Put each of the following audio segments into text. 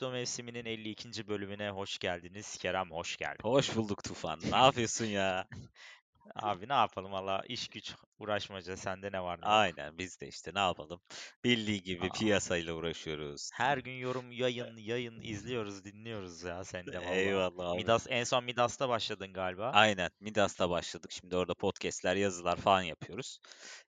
Kripto mevsiminin 52. bölümüne hoş geldiniz. Kerem hoş geldin. Hoş bulduk Tufan. Ne yapıyorsun ya? Abi ne yapalım valla iş güç uğraşmaca sende ne var ne. Aynen biz de işte ne yapalım? Bildiği gibi Aa. piyasayla uğraşıyoruz. Her gün yorum yayın yayın izliyoruz dinliyoruz ya sende valla. Eyvallah abi. Midas en son Midas'ta başladın galiba. Aynen Midas'ta başladık. Şimdi orada podcastler, yazılar falan yapıyoruz.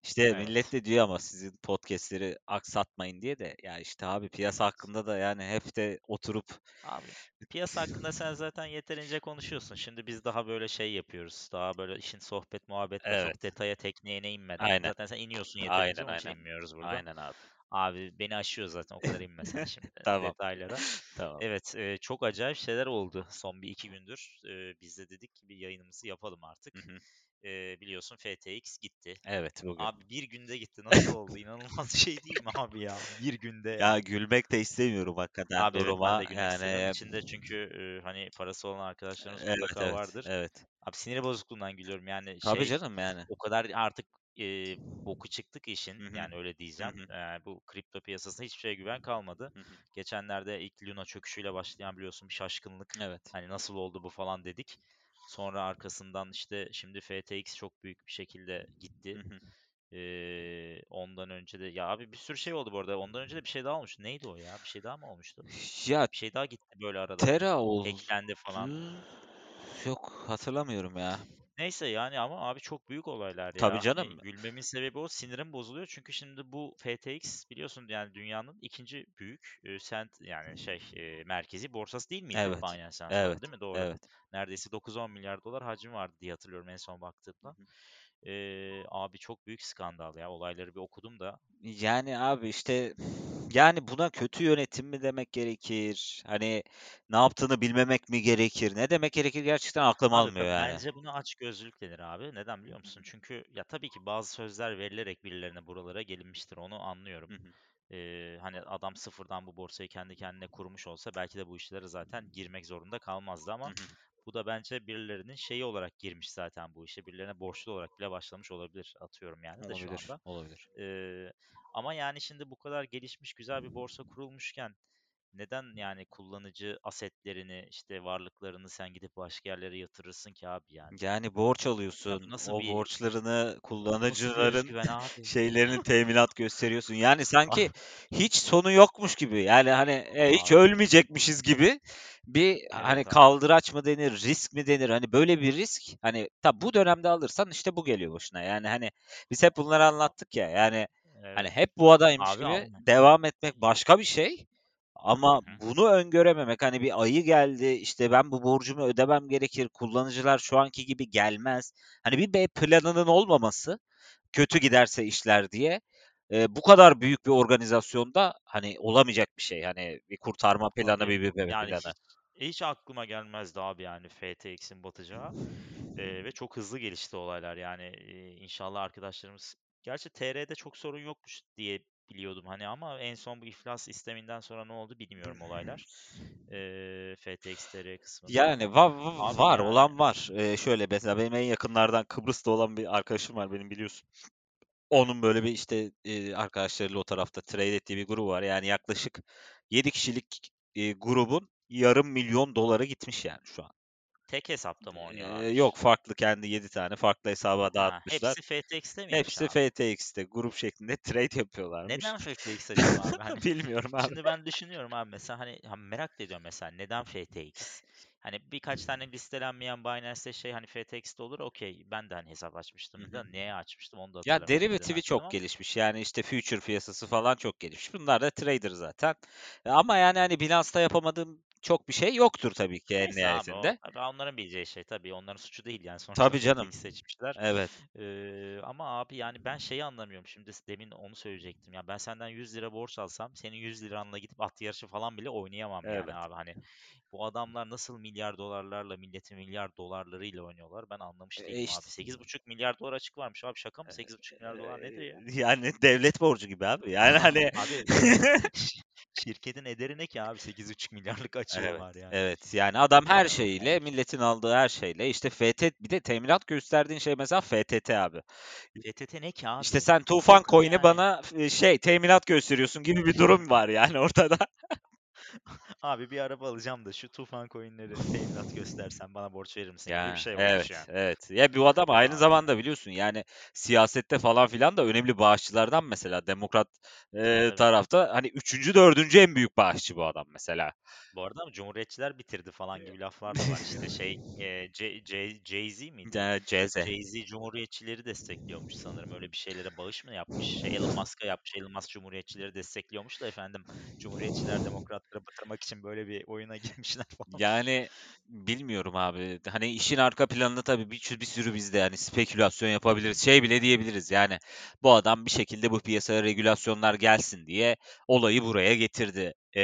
İşte Evet. millet de diyor ama sizin podcastleri aksatmayın diye de ya işte abi piyasa hakkında da yani hep de oturup Abi piyasa hakkında sen zaten yeterince konuşuyorsun. Şimdi biz daha böyle şey yapıyoruz. Daha böyle işin sohbet muhabbetle Evet. çok detaya tekniğine inmeden. Aynen. Zaten sen iniyorsun yeterince Aynen, aynen. inmiyoruz burada. aynen abi. Abi beni aşıyor zaten o kadar inme sen şimdi Tamam. detaylara. Tamam. Evet, e, çok acayip şeyler oldu son bir iki gündür. E, biz de dedik ki bir yayınımızı yapalım artık. E, biliyorsun FTX gitti. Evet bugün. Abi bir günde gitti. Nasıl oldu? İnanılmaz şey değil mi abi ya? Bir günde. Ya gülmek de istemiyorum hakikaten Abi evet, duruma. ben de gülmek yani İçinde çünkü e, hani parası olan arkadaşlarımız evet mutlaka evet vardır. evet. Abi sinir bozukluğundan gülüyorum. Yani Tabii şey canım yani. o kadar artık e, boku çıktık işin. Hı hı. Yani öyle diyeceğim. E, bu kripto piyasasında hiçbir şeye güven kalmadı. Hı hı. Geçenlerde ilk Luna çöküşüyle başlayan biliyorsun bir şaşkınlık. Evet. Hani nasıl oldu bu falan dedik. Sonra arkasından işte şimdi FTX çok büyük bir şekilde gitti. Hı hı. Ee, ondan önce de ya abi bir sürü şey oldu bu arada. Ondan önce de bir şey daha olmuştu. Neydi o ya? Bir şey daha mı olmuştu? Ya Bir şey daha gitti böyle arada. Terra oldu. Hacklendi falan. Yok hatırlamıyorum ya. Neyse yani ama abi çok büyük olaylar ya. Tabii Hani canım. gülmemin sebebi o. Sinirim bozuluyor. Çünkü şimdi bu FTX biliyorsun yani dünyanın ikinci büyük e, sent yani şey e, merkezi borsası değil miydi? Evet, Binance Evet. değil mi? Doğru. Evet. Neredeyse 9-10 milyar dolar hacmi vardı diye hatırlıyorum en son baktığımda. Ee, abi çok büyük skandal ya. Olayları bir okudum da. Yani abi işte yani buna kötü yönetim mi demek gerekir? Hani ne yaptığını bilmemek mi gerekir? Ne demek gerekir gerçekten aklım Abi almıyor yani. bence buna açgözlülük denir abi. Neden biliyor musun? Çünkü ya tabii ki bazı sözler verilerek birilerine buralara gelinmiştir. Onu anlıyorum. Hı hı. Ee, hani adam sıfırdan bu borsayı kendi kendine kurmuş olsa belki de bu işlere zaten girmek zorunda kalmazdı Hı ama hı. Bu da bence birilerinin şeyi olarak girmiş zaten bu işe. Birilerine borçlu olarak bile başlamış olabilir atıyorum yani de şu Olabilir. anda. Olabilir. Ee, ama yani şimdi bu kadar gelişmiş güzel bir borsa kurulmuşken neden yani kullanıcı asetlerini işte varlıklarını sen gidip başka yerlere yatırırsın ki abi yani? Yani borç alıyorsun. bu nasıl O bir borçlarını kullanıcıların abi? şeylerini teminat gösteriyorsun. Yani sanki hiç sonu yokmuş gibi. Yani hani e, hiç Abi. ölmeyecekmişiz gibi bir hani Evet abi. kaldıraç mı denir, risk mi denir? Hani böyle bir risk hani tabi bu dönemde alırsan işte bu geliyor başına. Yani hani biz hep bunları anlattık ya. Yani hani Evet. hep bu adaymış Abi gibi alma. devam etmek başka bir şey. Ama bunu öngörememek hani bir ayı geldi işte ben bu borcumu ödemem gerekir kullanıcılar şu anki gibi gelmez. Hani bir B planının olmaması kötü giderse işler diye e, bu kadar büyük bir organizasyonda hani olamayacak bir şey. Hani bir kurtarma planı bir, bir, bir yani planı. hiç, hiç aklıma gelmezdi abi yani FTX'in batacağı. Ee, ve çok hızlı gelişti olaylar yani e, inşallah arkadaşlarımız gerçi TR'de çok sorun yokmuş diye biliyordum hani ama en son bu iflas isteminden sonra ne oldu bilmiyorum olaylar. Ee, FTX TR kısmında. Yani va- va- var yani olan var. Ee, şöyle mesela benim en yakınlardan Kıbrıs'ta olan bir arkadaşım var benim biliyorsun. Onun böyle bir işte e, arkadaşlarıyla o tarafta trade ettiği bir grubu var. Yani yaklaşık 7 kişilik e, grubun yarım milyon doları gitmiş yani şu an. Tek hesapta mı Ee, oynuyorlar? yok farklı kendi 7 tane farklı hesaba Ha, dağıtmışlar. hepsi FTX'te miymiş Hepsi abi? FTX'te grup şeklinde trade yapıyorlarmış. Neden FTX acaba abi? Hani Bilmiyorum abi. Şimdi ben düşünüyorum abi mesela hani ha, merak ediyorum mesela neden FTX? Hani birkaç tane listelenmeyen Binance'te şey hani FTX'te olur okey ben de hani hesap açmıştım da neye açmıştım onu da Ya derivatifi çok ama gelişmiş. Yani işte future piyasası falan çok gelişmiş. Bunlar da trader zaten. E, Ama yani hani Binance'da yapamadığım çok bir şey yoktur tabii ki en neyse abi o nihayetinde. tabii onların bileceği şey tabii onların suçu değil yani sonuçta Tabii canım. Seçmişler. Evet. Ee, ama abi yani ben şeyi anlamıyorum şimdi demin onu söyleyecektim ya ben senden 100 lira borç alsam senin 100 liranla gidip at yarışı falan bile oynayamam yani Evet. abi hani bu adamlar nasıl milyar dolarlarla milletin milyar dolarlarıyla oynuyorlar ben anlamış E değilim işte abi 8,5 milyar dolar açık varmış abi şaka mı 8,5 milyar dolar nedir ya? e, yani devlet borcu gibi abi. Yani hani Abi şirketin ederi ne ki abi 8,5 milyarlık açığı Evet, var yani. evet. Yani adam her şeyiyle, milletin aldığı her şeyle işte FT bir de teminat gösterdiğin şey mesela FTT abi. FTT ne ki İşte abi? sen Tufan Coin'i yani? bana e, şey teminat gösteriyorsun gibi bir durum var yani ortada. Abi bir araba alacağım da şu Tufan Coin'leri teminat göstersen bana borç verir misin gibi bir şey olmuş evet, yani. evet. Ya bu adam aynı zamanda biliyorsun yani siyasette falan filan da önemli bağışçılardan mesela Demokrat e, tabii. tarafta hani üçüncü, dördüncü en büyük bağışçı bu adam mesela. Bu arada ama Cumhuriyetçiler bitirdi falan gibi laflar da var. İşte şey e, C- C- Jay-Z miydi? Ya, CZ. Jay-Z Cumhuriyetçileri destekliyormuş sanırım. Öyle bir şeylere bağış mı yapmış? Şey, Elon Musk'a yapmış. Elon Musk Cumhuriyetçileri destekliyormuş da efendim Cumhuriyetçiler demokratları batırmak için böyle bir oyuna girmişler falan. Yani bilmiyorum abi. Hani işin arka planında tabii bir, sürü- bir sürü biz de yani spekülasyon yapabiliriz. Şey bile diyebiliriz yani bu adam bir şekilde bu piyasaya regülasyonlar gelsin diye olayı buraya getirdi. Ee,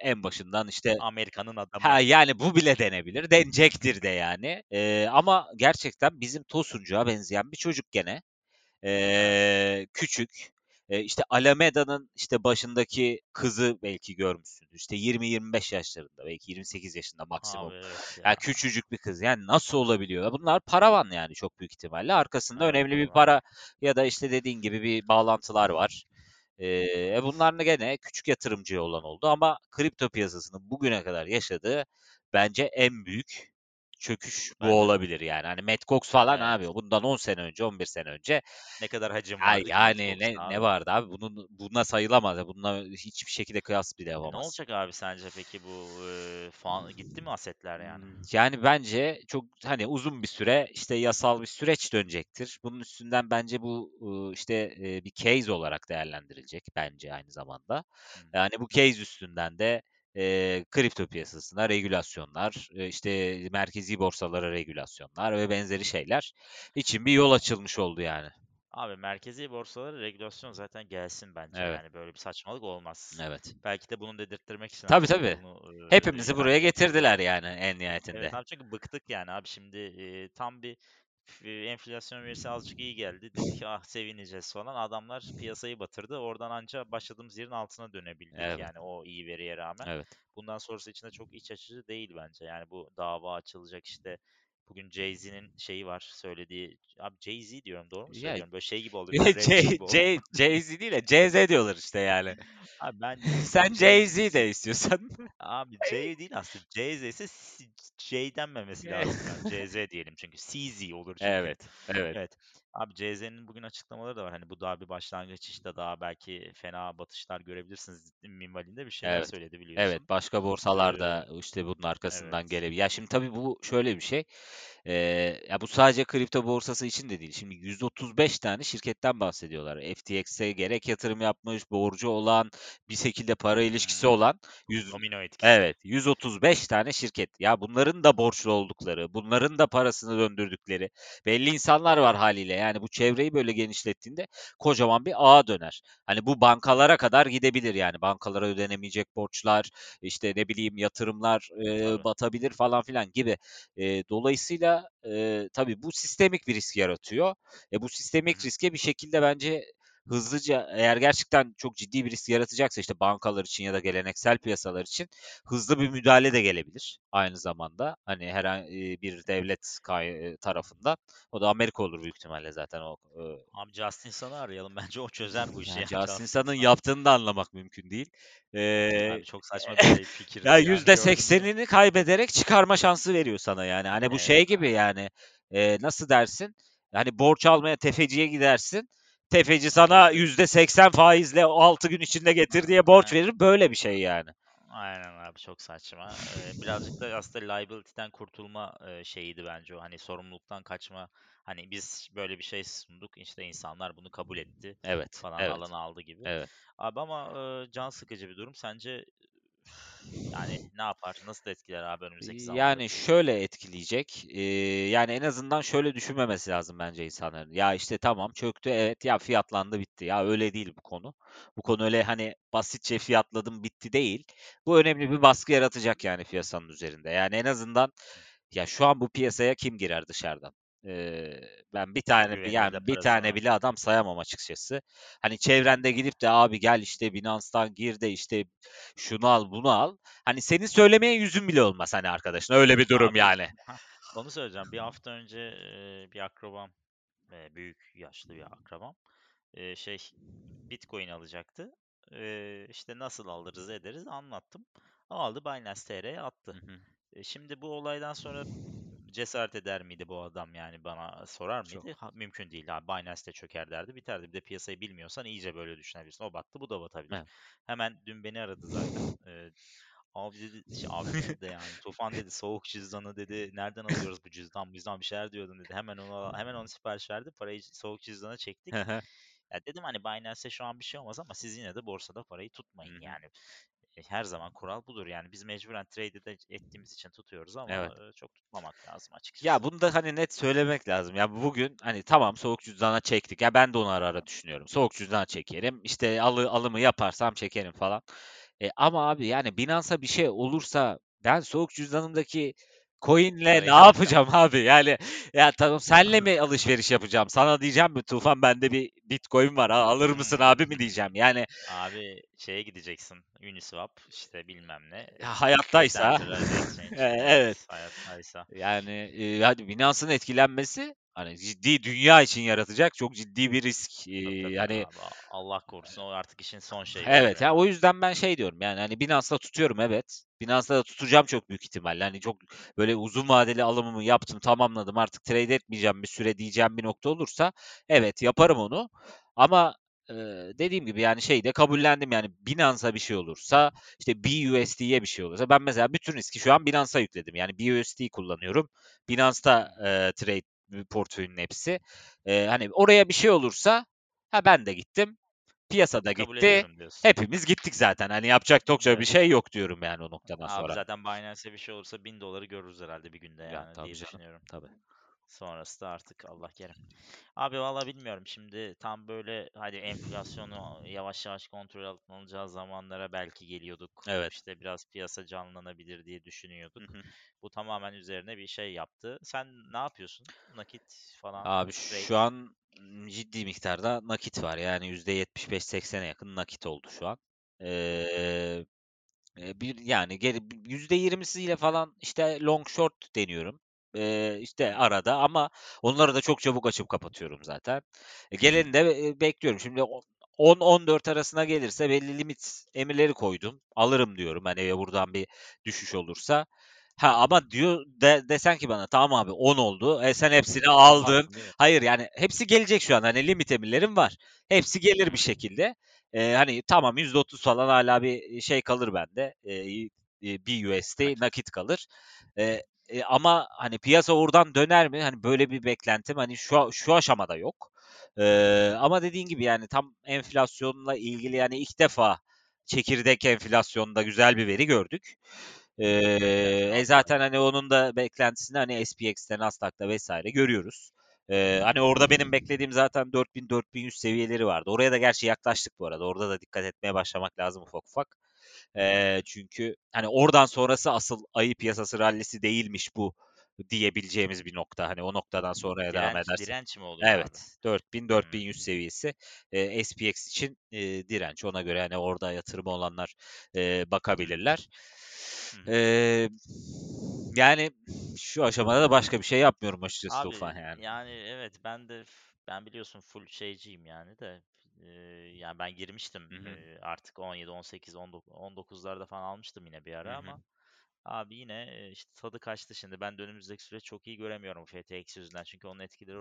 en başından işte Amerika'nın adamı. ha yani bu bile denebilir. Denecektir de yani. Ee, ama gerçekten bizim Tosuncuğa benzeyen bir çocuk gene. Eee, küçük. Eee, işte Alameda'nın işte başındaki kızı belki görmüşsündür. İşte 20-25 yaşlarında, belki 28 yaşında maksimum. Abi evet Yani ya. küçücük bir kız. Yani nasıl olabiliyor? Bunlar paravan yani çok büyük ihtimalle. Arkasında Evet önemli bir para ya da işte dediğin gibi bir bağlantılar var. E bunlar da gene küçük yatırımcı olan oldu ama kripto piyasasının bugüne kadar yaşadığı bence en büyük çöküş bu de. olabilir yani. Hani Mt. Gox falan abi Evet. bundan 10 sene önce, 11 sene önce Ne kadar hacim vardı Mt. yani ne Gox'ta ne abi. vardı abi? Bunun buna sayılamaz. Bununla hiçbir şekilde kıyas bile E ne yapamazsın. olacak abi sence peki bu e, falan gitti mi asetler yani? Imm, yani bence çok hani uzun bir süre işte yasal bir süreç dönecektir. Bunun üstünden bence bu ııı, işte eee, bir case olarak değerlendirilecek bence aynı zamanda. Hı. Yani bu case üstünden de eee, kripto piyasasına regülasyonlar, eee, işte merkezi borsalara regülasyonlar ve benzeri şeyler için bir yol açılmış oldu yani. Abi merkezi borsalara regülasyon zaten gelsin bence Evet. yani böyle bir saçmalık olmaz. Evet. Belki de bunu dedirttirmek için Tabii tabii. bunu e, Hepimizi buraya hani getirdiler yani en nihayetinde. Evet abi çünkü bıktık yani abi şimdi e, tam bir enflasyon verisi azıcık iyi geldi. Dedik ah sevineceğiz falan. Adamlar piyasayı batırdı. Oradan anca başladığımız yerin altına dönebildik Evet. yani o iyi veriye rağmen. Evet. Bundan sonrası için de çok iç açıcı değil bence. Yani bu dava açılacak işte. Bugün Jay-Z'nin şeyi var söylediği. Abi Jay-Z diyorum doğru mu Ya söylüyorum? Böyle şey gibi oldu. Bir an rapçi J gibi oldu. J Jay-Z değil de CZ diyorlar işte yani. Abi ben Sen Jay-Z Jay-Z de istiyorsan. Abi J değil aslında. CZ ise J denmemesi lazım yani. CZ diyelim çünkü. CZ olur çünkü. Evet, evet, Evet. Abi CZ'nin bugün açıklamaları da var. Hani bu daha bir başlangıç işte daha belki fena batışlar görebilirsiniz minvalinde bir şeyler evet. söyledi Evet, biliyorsun. başka borsalar Ee, da işte bunun arkasından evet. gelebilir. Ya şimdi tabii bu şöyle bir şey. Eee, ya bu sadece kripto borsası için de değil. Şimdi 135 tane şirketten bahsediyorlar. FTX'e gerek yatırım yapmış, borcu olan, bir şekilde para ilişkisi Hmm, olan 100 domino etkisi. Evet, 135 tane şirket. Ya bunların da borçlu oldukları, bunların da parasını döndürdükleri belli insanlar var haliyle. Yani bu çevreyi böyle genişlettiğinde kocaman bir ağa döner. Hani bu bankalara kadar gidebilir yani. Bankalara ödenemeyecek borçlar, işte ne bileyim yatırımlar Tabii. batabilir falan filan gibi. Eee, dolayısıyla eee, tabii bu sistemik bir risk yaratıyor. E, bu sistemik riske bir şekilde bence hızlıca eğer gerçekten çok ciddi bir risk yaratacaksa işte bankalar için ya da geleneksel piyasalar için hızlı bir müdahale de gelebilir aynı zamanda. Hani herhangi bir devlet tarafından. O da Amerika olur büyük ihtimalle zaten o. Abi Justin Sun'ı arayalım. Bence o çözer bu işi Yani ya. Justin Justin Sun'ın Sun. yaptığını da anlamak mümkün değil. Ee, Abi çok saçma bir şey fikirdi ya yani yüzde gördün mü? seksenini kaybederek çıkarma şansı veriyor sana yani. Hani bu şey Evet gibi abi. yani e, nasıl dersin? Hani borç almaya tefeciye gidersin. Tefeci sana yüzde yüzde seksen faizle 6 gün içinde getir diye borç verir. Böyle bir şey yani. Aynen abi çok saçma. Ee, birazcık da aslında liability'den kurtulma e, şeyiydi bence o. Hani sorumluluktan kaçma. Hani biz böyle bir şey sunduk. işte insanlar bunu kabul etti Evet, falan evet, alanı aldı gibi. evet. Abi ama e, can sıkıcı bir durum. Sence yani ne yapar? Nasıl etkiler abi önümüzdeki zamanları? Yani şöyle etkileyecek. eee, yani en azından şöyle düşünmemesi lazım bence insanların. Ya işte tamam çöktü evet ya fiyatlandı bitti. Ya öyle değil bu konu. Bu konu öyle hani basitçe fiyatladım bitti değil. Bu önemli bir baskı yaratacak yani piyasanın üzerinde. Yani en azından ya şu an bu piyasaya kim girer dışarıdan? Ben bir tane bi- güvenilir de yani bir tane bile adam sayamam açıkçası. Hani çevrende gidip de abi gel işte Binance'tan gir de işte şunu al bunu al. Hani senin söylemeye yüzün bile olmaz hani arkadaşın. Öyle bir durum Abi yani. onu söyleyeceğim. Bir hafta önce bir akrabam, büyük yaşlı bir akrabam, şey Bitcoin alacaktı. İşte nasıl alırız ederiz anlattım. Aldı Binance TR'ye attı. Hı hı. Şimdi bu olaydan sonra cesaret eder miydi bu adam yani bana sorar mıydı? Çok. Ha, mümkün değil abi. Binance de çöker derdi. Biterdi. Bir de piyasayı bilmiyorsan iyice böyle düşünebilirsin. O battı bu da batabilir. Evet. Hemen dün beni aradı zaten. Eee, abi dedi, şey, abi dedi de yani Tufan dedi soğuk cüzdanı dedi nereden alıyoruz bu cüzdan bizden bir şeyler diyordun dedi. Hemen ona hemen onu sipariş verdi. Parayı soğuk cüzdana çektik. Ya dedim hani Binance'e şu an bir şey olmaz ama siz yine de borsada parayı tutmayın yani. Her zaman kural budur yani. Biz mecburen trade de ettiğimiz için tutuyoruz ama Evet. çok tutmamak lazım Ya açıkçası. bunu da hani net söylemek lazım. Ya bugün hani tamam soğuk cüzdana çektik. Ya ben de onu ara ara düşünüyorum. Soğuk cüzdana çekerim. İşte alı, alımı yaparsam çekerim falan. E, ama abi yani Binance'a bir şey olursa ben soğuk cüzdanımdaki coin'le ne yapacağım abi? Yani ya tamam senle mi alışveriş yapacağım? Sana diyeceğim mi Tufan bende bir Bitcoin var. Ha, alır mısın abi mi diyeceğim. Yani Abi şeye gideceksin. Uniswap işte bilmem ne. ya hayattaysa e, evet. Evet. Hayattaysa. Yani e, hadi Binance'ın etkilenmesi hani ciddi dünya için yaratacak çok ciddi bir risk. Tabii tabii hani abi. Allah korusun o artık işin son şeyi evet ya o yüzden ben şey diyorum yani hani Binance'da tutuyorum evet. Binance'da da tutacağım çok büyük ihtimalle. Hani çok böyle uzun vadeli alımımı yaptım, tamamladım. Artık trade etmeyeceğim bir süre diyeceğim bir nokta olursa evet yaparım onu. Ama e, dediğim gibi yani şey de kabullendim yani Binance'a bir şey olursa işte BUSD'ye bir şey olursa ben mesela bütün riski şu an Binance'a yükledim. Yani BUSD kullanıyorum. Binance'da e, trade portföyünün hepsi. E, hani oraya bir şey olursa ha ben de gittim. Piyasada Kabul gitti. Hepimiz gittik zaten. Hani yapacak çokça bir Evet. şey yok diyorum yani o noktadan Abi sonra. zaten Binance'e bir şey olursa 1000 doları görürüz herhalde bir günde Ya yani tabii diye canım. düşünüyorum. Tabii. Sonrası da artık Allah kerim. Abi valla bilmiyorum şimdi tam böyle hadi enflasyonu yavaş yavaş kontrol altına alacağı zamanlara belki geliyorduk. Evet. İşte biraz piyasa canlanabilir diye düşünüyorduk. Hı hı. Bu tamamen üzerine bir şey yaptı. Sen ne yapıyorsun? Nakit falan, Abi trade. şu an ciddi miktarda nakit var. Yani %75-80'e yakın nakit oldu şu an. Ee, bir yani geri %20'siyle falan işte long short deniyorum. Ee, işte arada ama onları da çok çabuk açıp kapatıyorum zaten. E, geleni de e, bekliyorum. Şimdi o- 10-14 arasına gelirse belli limit emirleri koydum. Alırım diyorum hani ya buradan bir düşüş olursa. Ha ama diyor de, desen ki bana tamam abi 10 oldu. E sen hepsini aldın. Hayır yani hepsi gelecek şu an. Hani limit emirlerim var. Hepsi gelir bir şekilde. Ee, hani tamam %30 falan hala bir şey kalır bende. E, bir USD Nakit. kalır. Ee, e, ama hani piyasa oradan döner mi? Hani böyle bir beklentim hani şu şu aşamada yok. Ee, ama dediğin gibi yani tam enflasyonla ilgili yani ilk defa çekirdek enflasyonda güzel bir veri gördük. Ee, e zaten hani onun da beklentisini hani SPX'te, Nasdaq'ta vesaire görüyoruz. Ee, hani orada benim beklediğim zaten 4000-4100 seviyeleri vardı. Oraya da gerçi yaklaştık bu arada. Orada da dikkat etmeye başlamak lazım ufak ufak. Ee, çünkü hani oradan sonrası asıl ayı piyasası rallisi değilmiş bu diyebileceğimiz bir nokta. Hani o noktadan sonraya devam Direnç, edersek. direnç mi abi? Evet. 4000-4100 seviyesi e, SPX için e, direnç. Ona göre hani orada yatırımı olanlar e, bakabilirler. E, yani şu aşamada da başka bir şey yapmıyorum açıkçası Abi Tufan yani. yani evet ben de ben biliyorsun full şeyciyim yani de e, yani ben girmiştim Hı hı. artık 17 18 19 19'larda falan almıştım yine bir Hı ara hı. ama abi yine e, işte tadı kaçtı şimdi ben de önümüzdeki süreç çok iyi göremiyorum FTX yüzünden çünkü onun etkileri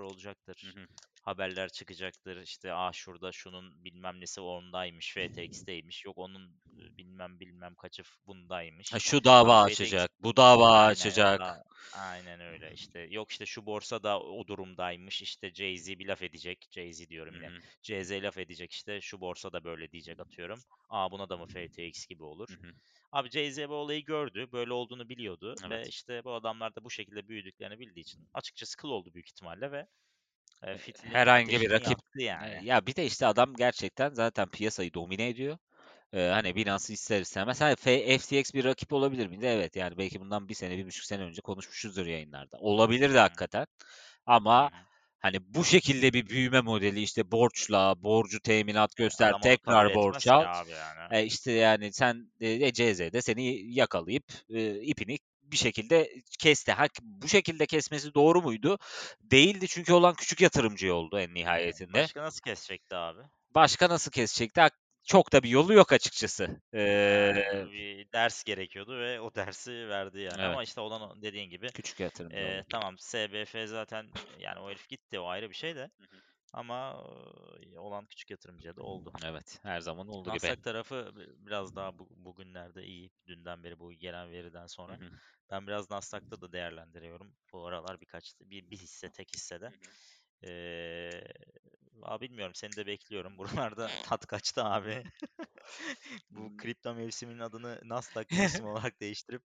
Hı olacaktır hı. haberler çıkacaktır işte ah şurada şunun bilmem nesi ondaymış FTX'teymiş yok onun e, bilmem bilmem kaçı f- Ha, bundaymış şu dava abi FTX açacak, bu dava Aynen ya açacak. Aynen öyle işte yok işte şu borsa da o durumdaymış işte Jay-Z bir laf edecek Jay-Z diyorum yine hı. CZ laf edecek işte şu borsa da böyle diyecek atıyorum aa buna da mı FTX gibi olur Hı hı. abi Jay-Z bu olayı gördü böyle olduğunu biliyordu ve Evet. işte bu adamlar da bu şekilde büyüdüklerini bildiği için açıkçası kıl oldu büyük ihtimalle ve e, E, Herhangi bir rakip yani ya bir de işte adam gerçekten zaten piyasayı domine ediyor. Ee, hani Binance ister istemez. Hani F- FTX bir rakip olabilir miydi? Evet yani belki bundan bir sene, bir buçuk sene önce konuşmuşuzdur yayınlarda. Olabilir de Hı hı, hakikaten. Ama hı. hani bu şekilde bir büyüme modeli işte borçla, borcu teminat E, göster, adam onu kabul tekrar borç etmez ki al. abi yani E işte yani sen e, e, CZ'de seni yakalayıp e, ipini bir şekilde kesti. Ha, bu şekilde kesmesi doğru muydu? Değildi çünkü olan küçük yatırımcı oldu en nihayetinde. başka nasıl kesecekti abi Başka nasıl kesecekti? Ha, çok da bir yolu yok açıkçası. Yani Eee bir ders gerekiyordu ve o dersi verdi yani ama Evet. işte olan dediğin gibi, Küçük yatırımcı eee, oldu. tamam SBF zaten yani o herif gitti o ayrı bir şey de Hı hı. ama, olan küçük yatırımcıya da oldu. Evet, her zaman gibi. Nasdaq tarafı bi biraz daha bu bugünlerde iyi. Dünden beri bu gelen veriden sonra. hı. Ben biraz Nasdaq'ta da değerlendiriyorum. Bu aralar birkaç bir bir hisse, tek hissede. Hı hı. Eee, valla bilmiyorum seni de bekliyorum. Buralarda tat kaçtı abi. Bu kripto mevsiminin adını Nasdaq mevsimi olarak değiştirip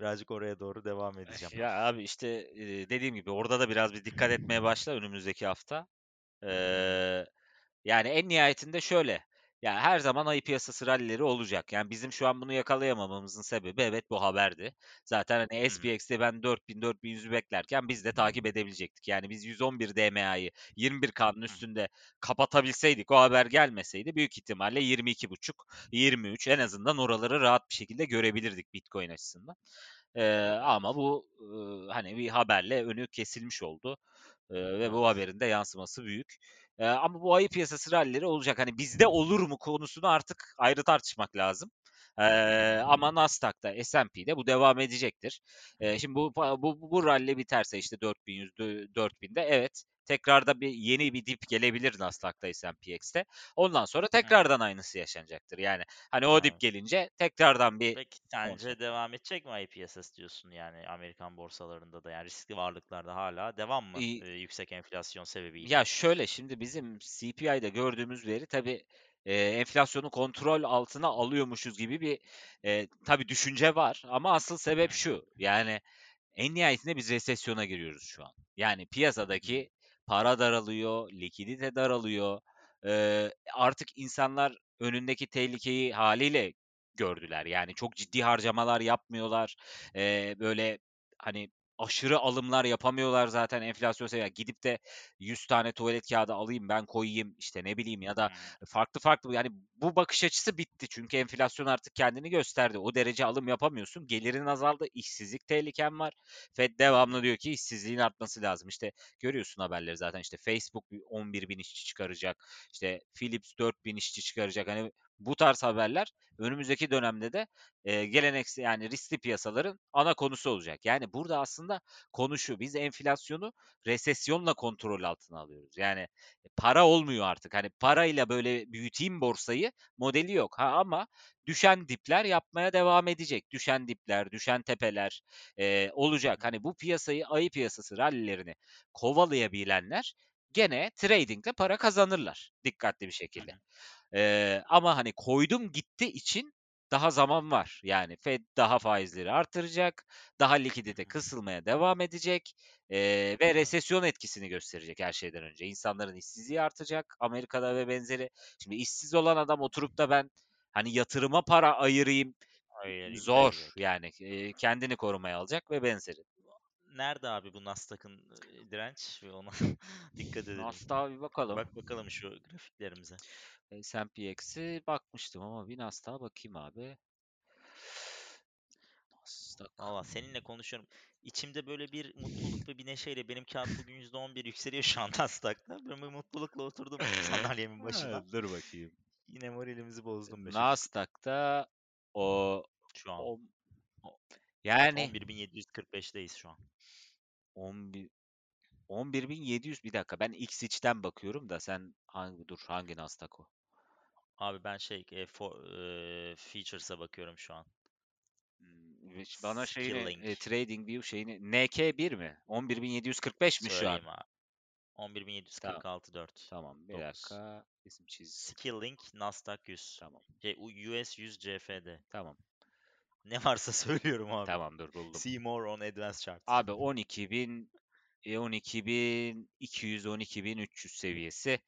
birazcık oraya doğru devam edeceğim. Ya abi işte, eee, dediğim gibi orada da biraz bir dikkat etmeye başla önümüzdeki hafta. Eee, yani en nihayetinde şöyle, ya her zaman ayı piyasası rallileri olacak. Yani bizim şu an bunu yakalayamamamızın sebebi evet bu haberdi. Zaten hani Hı hı. SPX'te ben 4000-4100'ü beklerken biz de takip edebilecektik. Yani biz 111 DMA'yı 21K'nın Hı. üstünde kapatabilseydik, o haber gelmeseydi büyük ihtimalle 22.5-23 en azından oraları rahat bir şekilde görebilirdik Bitcoin açısından. Eee, ama bu, ııı, hani bir haberle önü kesilmiş oldu, ve bu haberin de yansıması büyük. Eee, ama bu ayı piyasası rallileri olacak. Hani bizde olur mu konusunu artık ayrı tartışmak lazım. Eee, ama Nasdaq'ta, S&P'de bu devam edecektir. Eee, şimdi bu bu bu ralli biterse işte 4100'dü 4000'de evet, tekrarda bir yeni bir dip gelebilir Nasdaq'ta, S&P/X'te. Ondan sonra tekrardan aynısı yaşanacaktır. Yani hani o dip gelince tekrardan bir Peki sence devam edecek mi piyasası diyorsun yani Amerikan borsalarında da yani riskli varlıklarda hâlâ devam mı, eee, yüksek enflasyon sebebiyle? Ya şöyle, şimdi bizim CPI'de gördüğümüz veri tabii, eee, enflasyonu kontrol altına alıyormuşuz gibi bir, eee, tabii düşünce var ama asıl sebep şu: Yani en nihayetinde biz resesyona giriyoruz şu an. Yani piyasadaki para daralıyor, likidite daralıyor. Eee, artık insanlar önündeki tehlikeyi hâliyle gördüler. Yani çok ciddi harcamalar yapmıyorlar. Eee, böyle, hani, aşırı alımlar yapamıyorlar zaten enflasyon sebebiyle. Gidip de 100 tane tuvalet kağıdı alayım ben koyayım, işte, ne bileyim ya da Hıı. farklı farklı yani bu bakış açısı bitti. Çünkü enflasyon artık kendini gösterdi. O derece alım yapamıyorsun. Gelirin azaldı, işsizlik tehliken var. FED devamlı diyor ki işsizliğin artması lazım. İşte, görüyorsun haberleri zaten, işte, Facebook bir 11.000 işçi çıkaracak, işte, Philips 4.000 işçi çıkaracak. Hani bu tarz haberler önümüzdeki dönemde de, eee, geleneksel yani riskli piyasaların ana konusu olacak. Yani burada aslında konu şu: Biz enflasyonu resesyonla kontrol altına alıyoruz. Yani para olmuyor artık. Hani parayla böyle büyüteyim borsayı modeli yok. Ha, ama düşen dipler yapmaya devam edecek. Düşen dipler, düşen tepeler, Hı olacak. Hani bu piyasayı, ayı piyasası rallilerini kovalayabilenler gene trading'le para kazanırlar dikkatli bir şekilde. Eee, ama hani koydum gitti için daha zaman var. Yani FED daha faizleri artıracak, daha likidite kısılmaya devam edecek, eee, ve resesyon etkisini gösterecek her şeyden önce. İnsanların işsizliği artacak Amerika'da ve benzeri. Şimdi işsiz olan adam oturup da ben, hani, yatırıma para ayırayım, Ayırayım zor demeyecek. yani. Eee, kendini korumaya alacak ve benzeri. Nerede abi bu Nasdaq'ın, direnç? Bir ona dikkat edelim. Nasdaq'a bir bakalım. Bak bakalım şu grafiklerimize. S&P/X'i bakmıştım ama bir Nasdaq'a bakayım abi. Nasdaq. Valla seninle konuşuyorum. İçimde böyle bir mutluluk ve bir neşeyle benim kâğıt bugün %11 yükseliyor şu an Nasdaq'ta. Ben böyle mutlulukla oturdum sandalyemin başına. Dur bakayım. Yine moralimizi bozdum be çocuk. Nasdaq'ta o Şu an. o yani 11.745'teyiz şu an. 11 11.700 bir dakika ben XH'ten bakıyorum da sen hangi dur hangi Nasdaq o? Abi ben şey, eee, for eee, features'a bakıyorum şu an. Hiç bana şeyini, eee, Skillink. TradingView şeyini NK1 mi? 11.745 mi şu an? Söyleyeyim abi. Tamam. 11.746.4. Tamam, bir 9. dakika. Bizim çiz. Skillink Nasdaq 100. Tamam. Şey, US 100 CFD. Tamam. Ne varsa söylüyorum abi. Tamamdır, buldum. See more on advanced chart. Abi 12.000 eee, 12.200 12.300 seviyesi.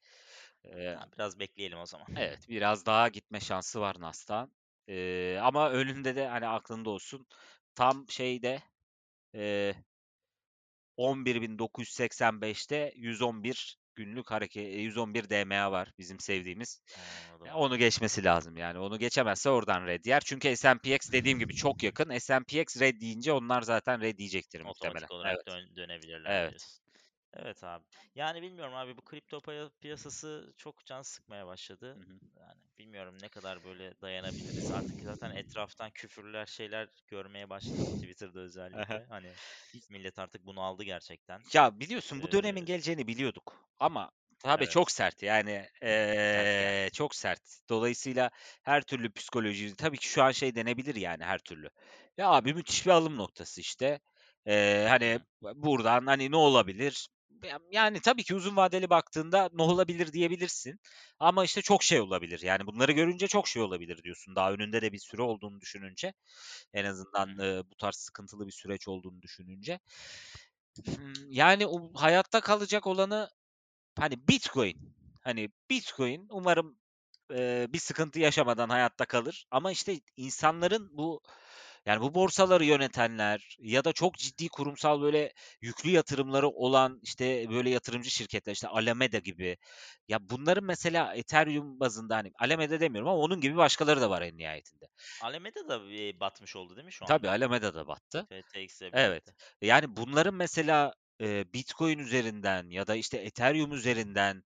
Ha, biraz bekleyelim o zaman. evet, biraz daha gitme şansı var Nasdaq'ın. Eee, ama önünde de hani aklında olsun tam şeyde, eee 11.985'te 111 günlük hareke eee, 111 DMA var bizim sevdiğimiz. Anladım Ya, abi. onu geçmesi lazım yani. Onu geçemezse oradan red yer. Çünkü S&P/X dediğim gibi çok yakın. S&P/X red deyince onlar zaten red diyecektir muhtemelen. Otomatik olarak Evet. dön dönebilirler Evet. diyorsun. Evet abi. Yani bilmiyorum abi bu kripto piyasası çok can sıkmaya başladı. Hı hı. Yani bilmiyorum ne kadar böyle dayanabiliriz. Artık zaten etraftan küfürler şeyler görmeye başladım Twitter'da özellikle. Hani millet artık bunu aldı gerçekten. Ya biliyorsun bu Ee, dönemin geleceğini biliyorduk ama tabii çok evet. sert yani Sert geldi. eee, çok sert. Dolayısıyla her türlü psikoloji tabii ki şu an şey denebilir yani her türlü. Ya abi müthiş bir alım noktası işte. Hı hani buradan hani ne olabilir? Ya- Yani tabii ki uzun vadeli baktığında ne olabilir diyebilirsin. Ama işte çok şey olabilir. Yani bunları görünce çok şey olabilir diyorsun. Daha önünde de bir süre olduğunu düşününce. En azından eee, bu tarz sıkıntılı bir süreç olduğunu düşününce. Yani o hayatta kalacak olanı, hani, Bitcoin. Hani, Bitcoin umarım, eee, bir sıkıntı yaşamadan hayatta kalır ama, işte, insanların bu, yani, bu borsaları yönetenler ya da çok ciddi kurumsal, böyle, yüklü yatırımları olan, işte, böyle, yatırımcı şirketler, işte, Alameda gibi, ya, bunların mesela Ethereum bazında, hani, Alameda demiyorum ama onun gibi başkaları da var en nihayetinde. Alameda da batmış oldu değil mi şu Tabii, anda? Alameda da battı. FTX ile Evet. Yani bunların mesela, Bitcoin üzerinden ya da, işte, Ethereum üzerinden,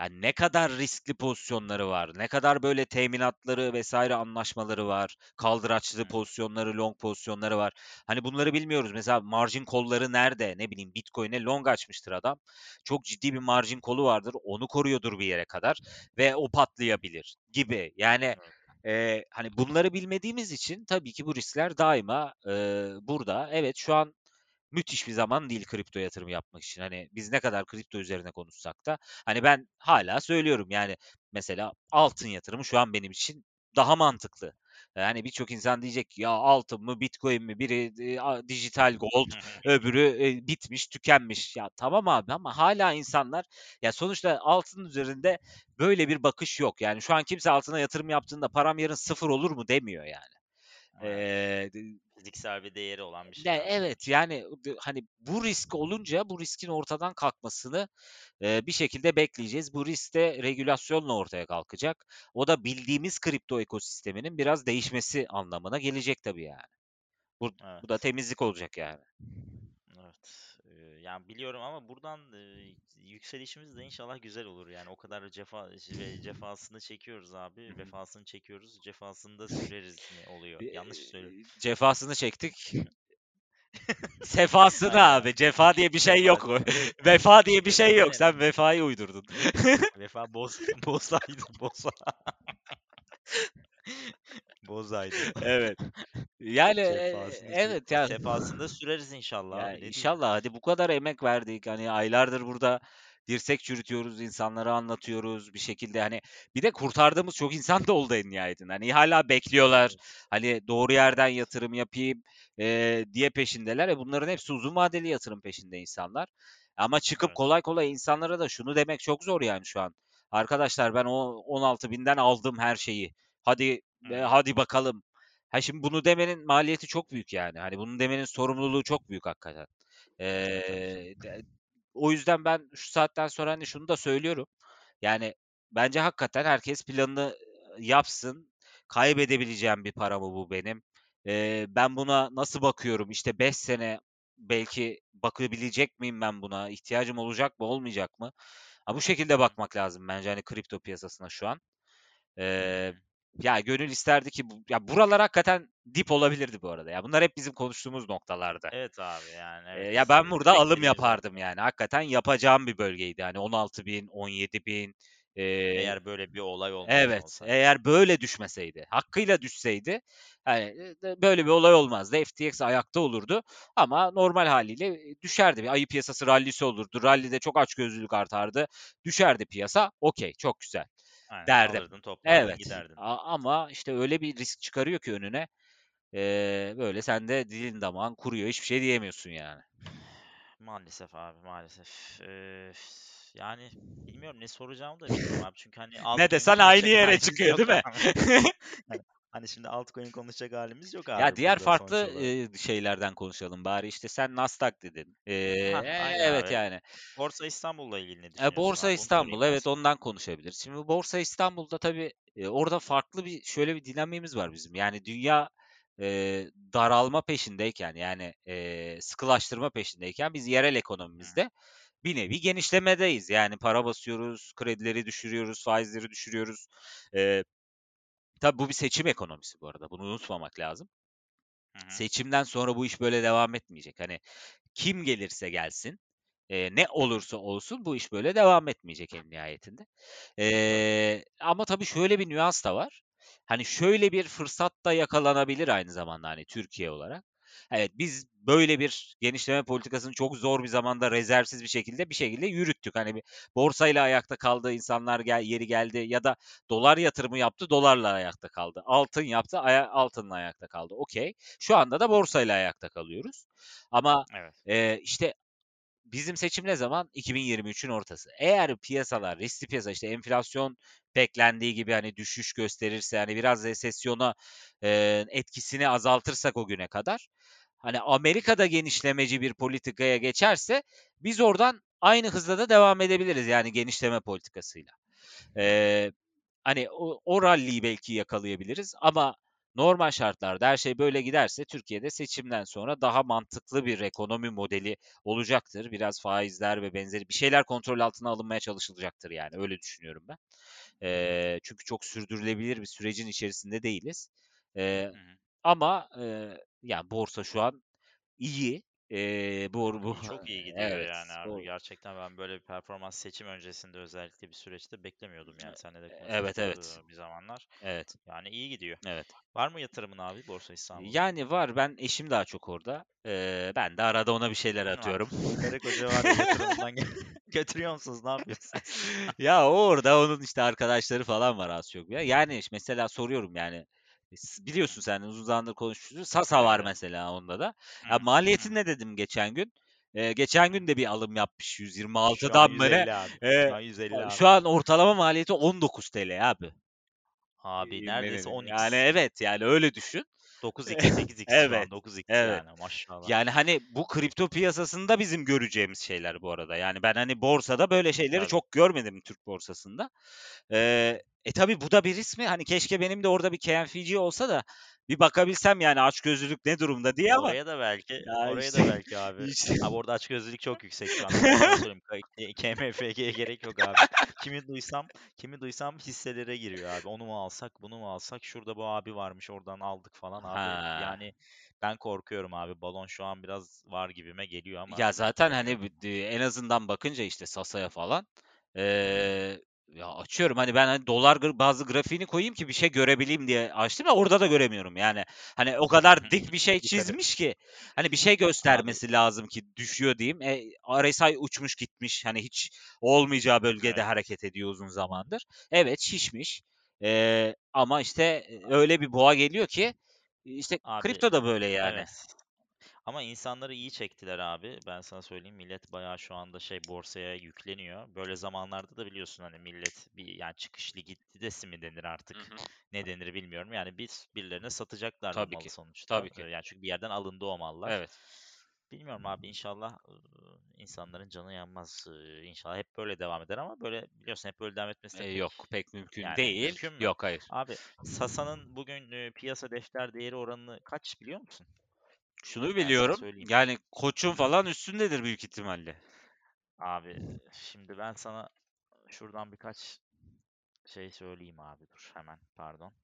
yani, ne kadar riskli pozisyonları var, ne kadar böyle teminatları vesaire anlaşmaları var, kaldıraçlı pozisyonları, long pozisyonları var. Hani, bunları bilmiyoruz. Mesela margin call'ları nerede? Ne bileyim, Bitcoin'e long açmıştır adam. Çok ciddi bir margin call'u vardır. Onu koruyordur bir yere kadar ve o patlayabilir gibi. Yani. Eee, hani, bunları bilmediğimiz için tabii ki bu riskler daima, eee, burada. Evet, şu an müthiş bir zaman değil kripto yatırım yapmak için. Hani, biz ne kadar kripto üzerine konuşsak da, hani, ben hala söylüyorum, yani, mesela altın yatırımı şu an benim için daha mantıklı. Yani, birçok insan diyecek ki, "Ya, altın mı, Bitcoin mi? Biri, a dijital gold, öbürü, eee, bitmiş, tükenmiş." Ya, tamam abi ama hala insanlar ya, sonuçta altın üzerinde böyle bir bakış yok. Yani, şu an kimse altına yatırım yaptığında "Param yarın sıfır olur mu?" demiyor yani. Evet. Fiziksel bir değeri olan bir şey abi evet, yani, hani, bu risk olunca bu riskin ortadan kalkmasını, eee, bir şekilde bekleyeceğiz. Bu risk de regülasyonla ortaya kalkacak. O da bildiğimiz kripto ekosisteminin biraz değişmesi anlamına gelecek tabii yani. Bu bu da Evet. temizlik olacak yani. Eee, yani biliyorum ama buradan eee, yükselişimiz de inşallah güzel olur. Yani o kadar cefa ve cefasını çekiyoruz abi. Vefasını çekiyoruz. Cefasını da süreriz mi oluyor? Yanlış mı söylüyorum? Eee, cefasını çektik. Sefasını abi. Cefa diye bir şey yok. Vefa diye bir şey yok. Sen vefayı uydurdun. Vefa boz bozaydı. Boza. Bozaydı. Evet. Yani, çek. evet ya Sefasını da süreriz inşallah Ya abi. İnşallah hadi bu kadar emek verdik. Hani aylardır burada dirsek çürütüyoruz, insanlara anlatıyoruz bir şekilde hani bir de kurtardığımız çok insan da oldu en nihayetinde. Hani hala bekliyorlar. Hani doğru yerden yatırım yapayım eee, diye peşindeler. E bunların hepsi uzun vadeli yatırım peşinde insanlar. Ama çıkıp kolay kolay insanlara da şunu demek çok zor yani şu an. Arkadaşlar ben o 16 binden aldım her şeyi. Hadi Hı e, hadi bakalım. Ha şimdi bunu demenin maliyeti çok büyük yani. Hani bunu demenin sorumluluğu çok büyük hakikaten. De o yüzden ben şu saatten sonra, hani, şunu da söylüyorum. Yani, bence hakikaten herkes planını yapsın. Kaybedebileceğim bir para mı bu benim? Eee, ben buna nasıl bakıyorum? İşte 5 sene belki bakabilecek miyim ben buna? İhtiyacım olacak mı, olmayacak mı? Ha, bu şekilde bakmak lazım bence, hani, kripto piyasasına şu an. Hı. Ya, gönül isterdi ki bu ya, buralar hakikaten dip olabilirdi bu arada ya. Bunlar hep bizim konuştuğumuz noktalardı. Evet abi yani Eee, ya, evet. ben burada alım beklediğimiz yapardım yani. Hakikaten yapacağım bir bölgeydi. Hani 16.000, 17.000 eee, Eğer böyle bir olay olmamış evet, olsaydı. eğer böyle düşmeseydi, hakkıyla düşseydi, hani, eee, böyle bir olay olmazdı. FTX ayakta olurdu ama normal hâliyle, düşerdi. Bir ayı piyasası rallisi olurdu. Rallide çok açgözlülük artardı. Düşerdi piyasa. Okay, çok güzel Aynen derdim. alırdın, toplardın, Evet, giderdin. a ama işte öyle bir risk çıkarıyor ki önüne, eee, böyle sen de dilin damağın kuruyor. Hiçbir şey diyemiyorsun yani. Maalesef abi, maalesef. Eee, yani bilmiyorum ne soracağımı da bilmiyorum abi. Çünkü hani Ne desen aynı yere çıkıyor, değil mi? Hani, şimdi altcoin konuşacak halimiz yok Ya, abi diğer burada sonuç farklı, eee, şeylerden konuşalım bari. İşte, sen Nasdaq dedin. Eee, Hah, aynen evet, abi. yani. Borsa İstanbul'la ilgili ne Eee, düşünüyorsun Borsa abi? İstanbul, evet, ondan konuşabiliriz. Şimdi Borsa İstanbul'da tabii, eee, orada farklı bir şöyle bir dinamiğimiz var bizim. Yani dünya, eee, daralma peşindeyken, yani, eee, sıkılaştırma peşindeyken biz yerel Hı ekonomimizde bir nevi genişlemedeyiz. Yani para basıyoruz, kredileri düşürüyoruz, faizleri düşürüyoruz. Eee tabii bu bir seçim ekonomisi bu arada. Bunu unutmamak lazım. Hı hı. Seçimden sonra bu iş böyle devam etmeyecek. Hani kim gelirse gelsin, eee, ne olursa olsun bu iş böyle devam etmeyecek en nihayetinde. Eee, ama tabii şöyle bir nüans da var. Hani şöyle bir fırsat da yakalanabilir aynı zamanda hani Türkiye olarak. Evet biz böyle bir genişleme politikasını çok zor bir zamanda rezervsiz bir şekilde bir şekilde yürüttük. Hani bir borsayla ayakta kaldı insanlar gel yeri geldi ya da dolar yatırımı yaptı dolarla ayakta kaldı. Altın yaptı aya, altınla ayakta kaldı. Okey. Şu anda da borsayla ayakta kalıyoruz. Ama Evet. e, işte bizim seçim ne zaman? 2023'ün ortası. Eğer piyasalar, riskli piyasa işte enflasyon beklendiği gibi hani düşüş gösterirse hani biraz resesyona e, etkisini azaltırsak o güne kadar hani Amerika'da genişlemeci bir politikaya geçerse biz oradan aynı hızla da devam edebiliriz yani genişleme politikasıyla. Ee, hani o, o ralliyi belki yakalayabiliriz ama normal şartlarda her şey böyle giderse Türkiye'de seçimden sonra daha mantıklı bir ekonomi modeli olacaktır. Biraz faizler ve benzeri bir şeyler kontrol altına alınmaya çalışılacaktır yani öyle düşünüyorum ben. Ee, çünkü çok sürdürülebilir bir sürecin içerisinde değiliz. Hı. ama e, yani borsa şu an iyi. Ee, bu, bu çok iyi gidiyor evet. yani abi. O, Gerçekten ben böyle bir performans seçim öncesinde özellikle bir süreçte beklemiyordum yani. Seninle de evet konuştuk evet. bir zamanlar. Evet. Yani iyi gidiyor. Evet. Var mı yatırımın abi Borsa İstanbul'da? Yani var. Ben eşim daha çok orada. Ee, ben de arada ona bir şeyler atıyorum. karı koca var ya yatırımından götürüyor musunuz? Ne yapıyorsunuz? Ya orada onun işte arkadaşları falan var az çok ya. Yani mesela soruyorum yani. Biliyorsun sen uzun zamandır konuşuyoruz. Sasa var mesela onda da. Ya maliyeti ne dedim geçen gün? Ee, geçen gün de bir alım yapmış Şu an 126'dan mı ne? 150 abi. Ee, Şu an 150 abi. şu an ortalama maliyeti 19 TL abi. Abi neredeyse Yani 10x. evet yani öyle düşün. 9x, 8x şu Evet. an 9x Evet. yani maşallah. Yani hani bu kripto piyasasında bizim göreceğimiz şeyler bu arada. Yani ben hani borsada böyle şeyleri Tabii. çok görmedim Türk borsasında. Ee, e tabii bu da bir risk mi? Hani keşke benim de orada bir KNFG olsa da bir bakabilsem yani açgözlülük ne durumda diye ama Oraya da belki, ya oraya işte da belki abi. işte Abi orada açgözlülük çok yüksek şu. K- KMFG'ye gerek yok abi. Kimi duysam, kimi duysam hisselere giriyor abi. Onu mu alsak, bunu mu alsak? Şurada bu abi varmış, oradan aldık falan abi. ha Yani ben korkuyorum abi. Balon şu an biraz var gibime geliyor ama Ya zaten hani en azından bakınca işte Sasa'ya falan eee, ya açıyorum hani ben hani dolar gra- bazı grafiğini koyayım ki bir şey görebileyim diye açtım ya orada da göremiyorum yani hani o kadar dik bir şey çizmiş ki hani bir şey Abi göstermesi lazım ki düşüyor diyeyim. E, RSI uçmuş gitmiş hani hiç olmayacağı bölgede evet hareket ediyor uzun zamandır. Evet şişmiş Eee, ama işte e, öyle bir boğa geliyor ki işte abi kripto da böyle yani. evet. Ama insanları iyi çektiler abi. Ben sana söyleyeyim millet bayağı şu anda şey borsaya yükleniyor. Böyle zamanlarda da biliyorsun hani millet bir yani çıkış ligidesi mi denir Hı artık. hı. Ne denir bilmiyorum. Yani biz birilerine satacaklar Tabii malı ki. sonuçta. Tabii Ee, ki. Yani çünkü bir yerden alındı o mallar. Evet. Bilmiyorum abi inşallah insanların canı yanmaz. Ee, İnşallah hep böyle devam eder ama böyle biliyorsun hep böyle devam etmesi de E, yok pek mümkün yani değil. mümkün mü? Yok hayır. Abi Sasa'nın bugün piyasa defter değeri oranını kaç biliyor musun? Şunu Ben sana biliyorum. söyleyeyim. Yani koçun falan üstündedir büyük ihtimalle. Abi şimdi ben sana şuradan birkaç şey söyleyeyim abi dur hemen pardon.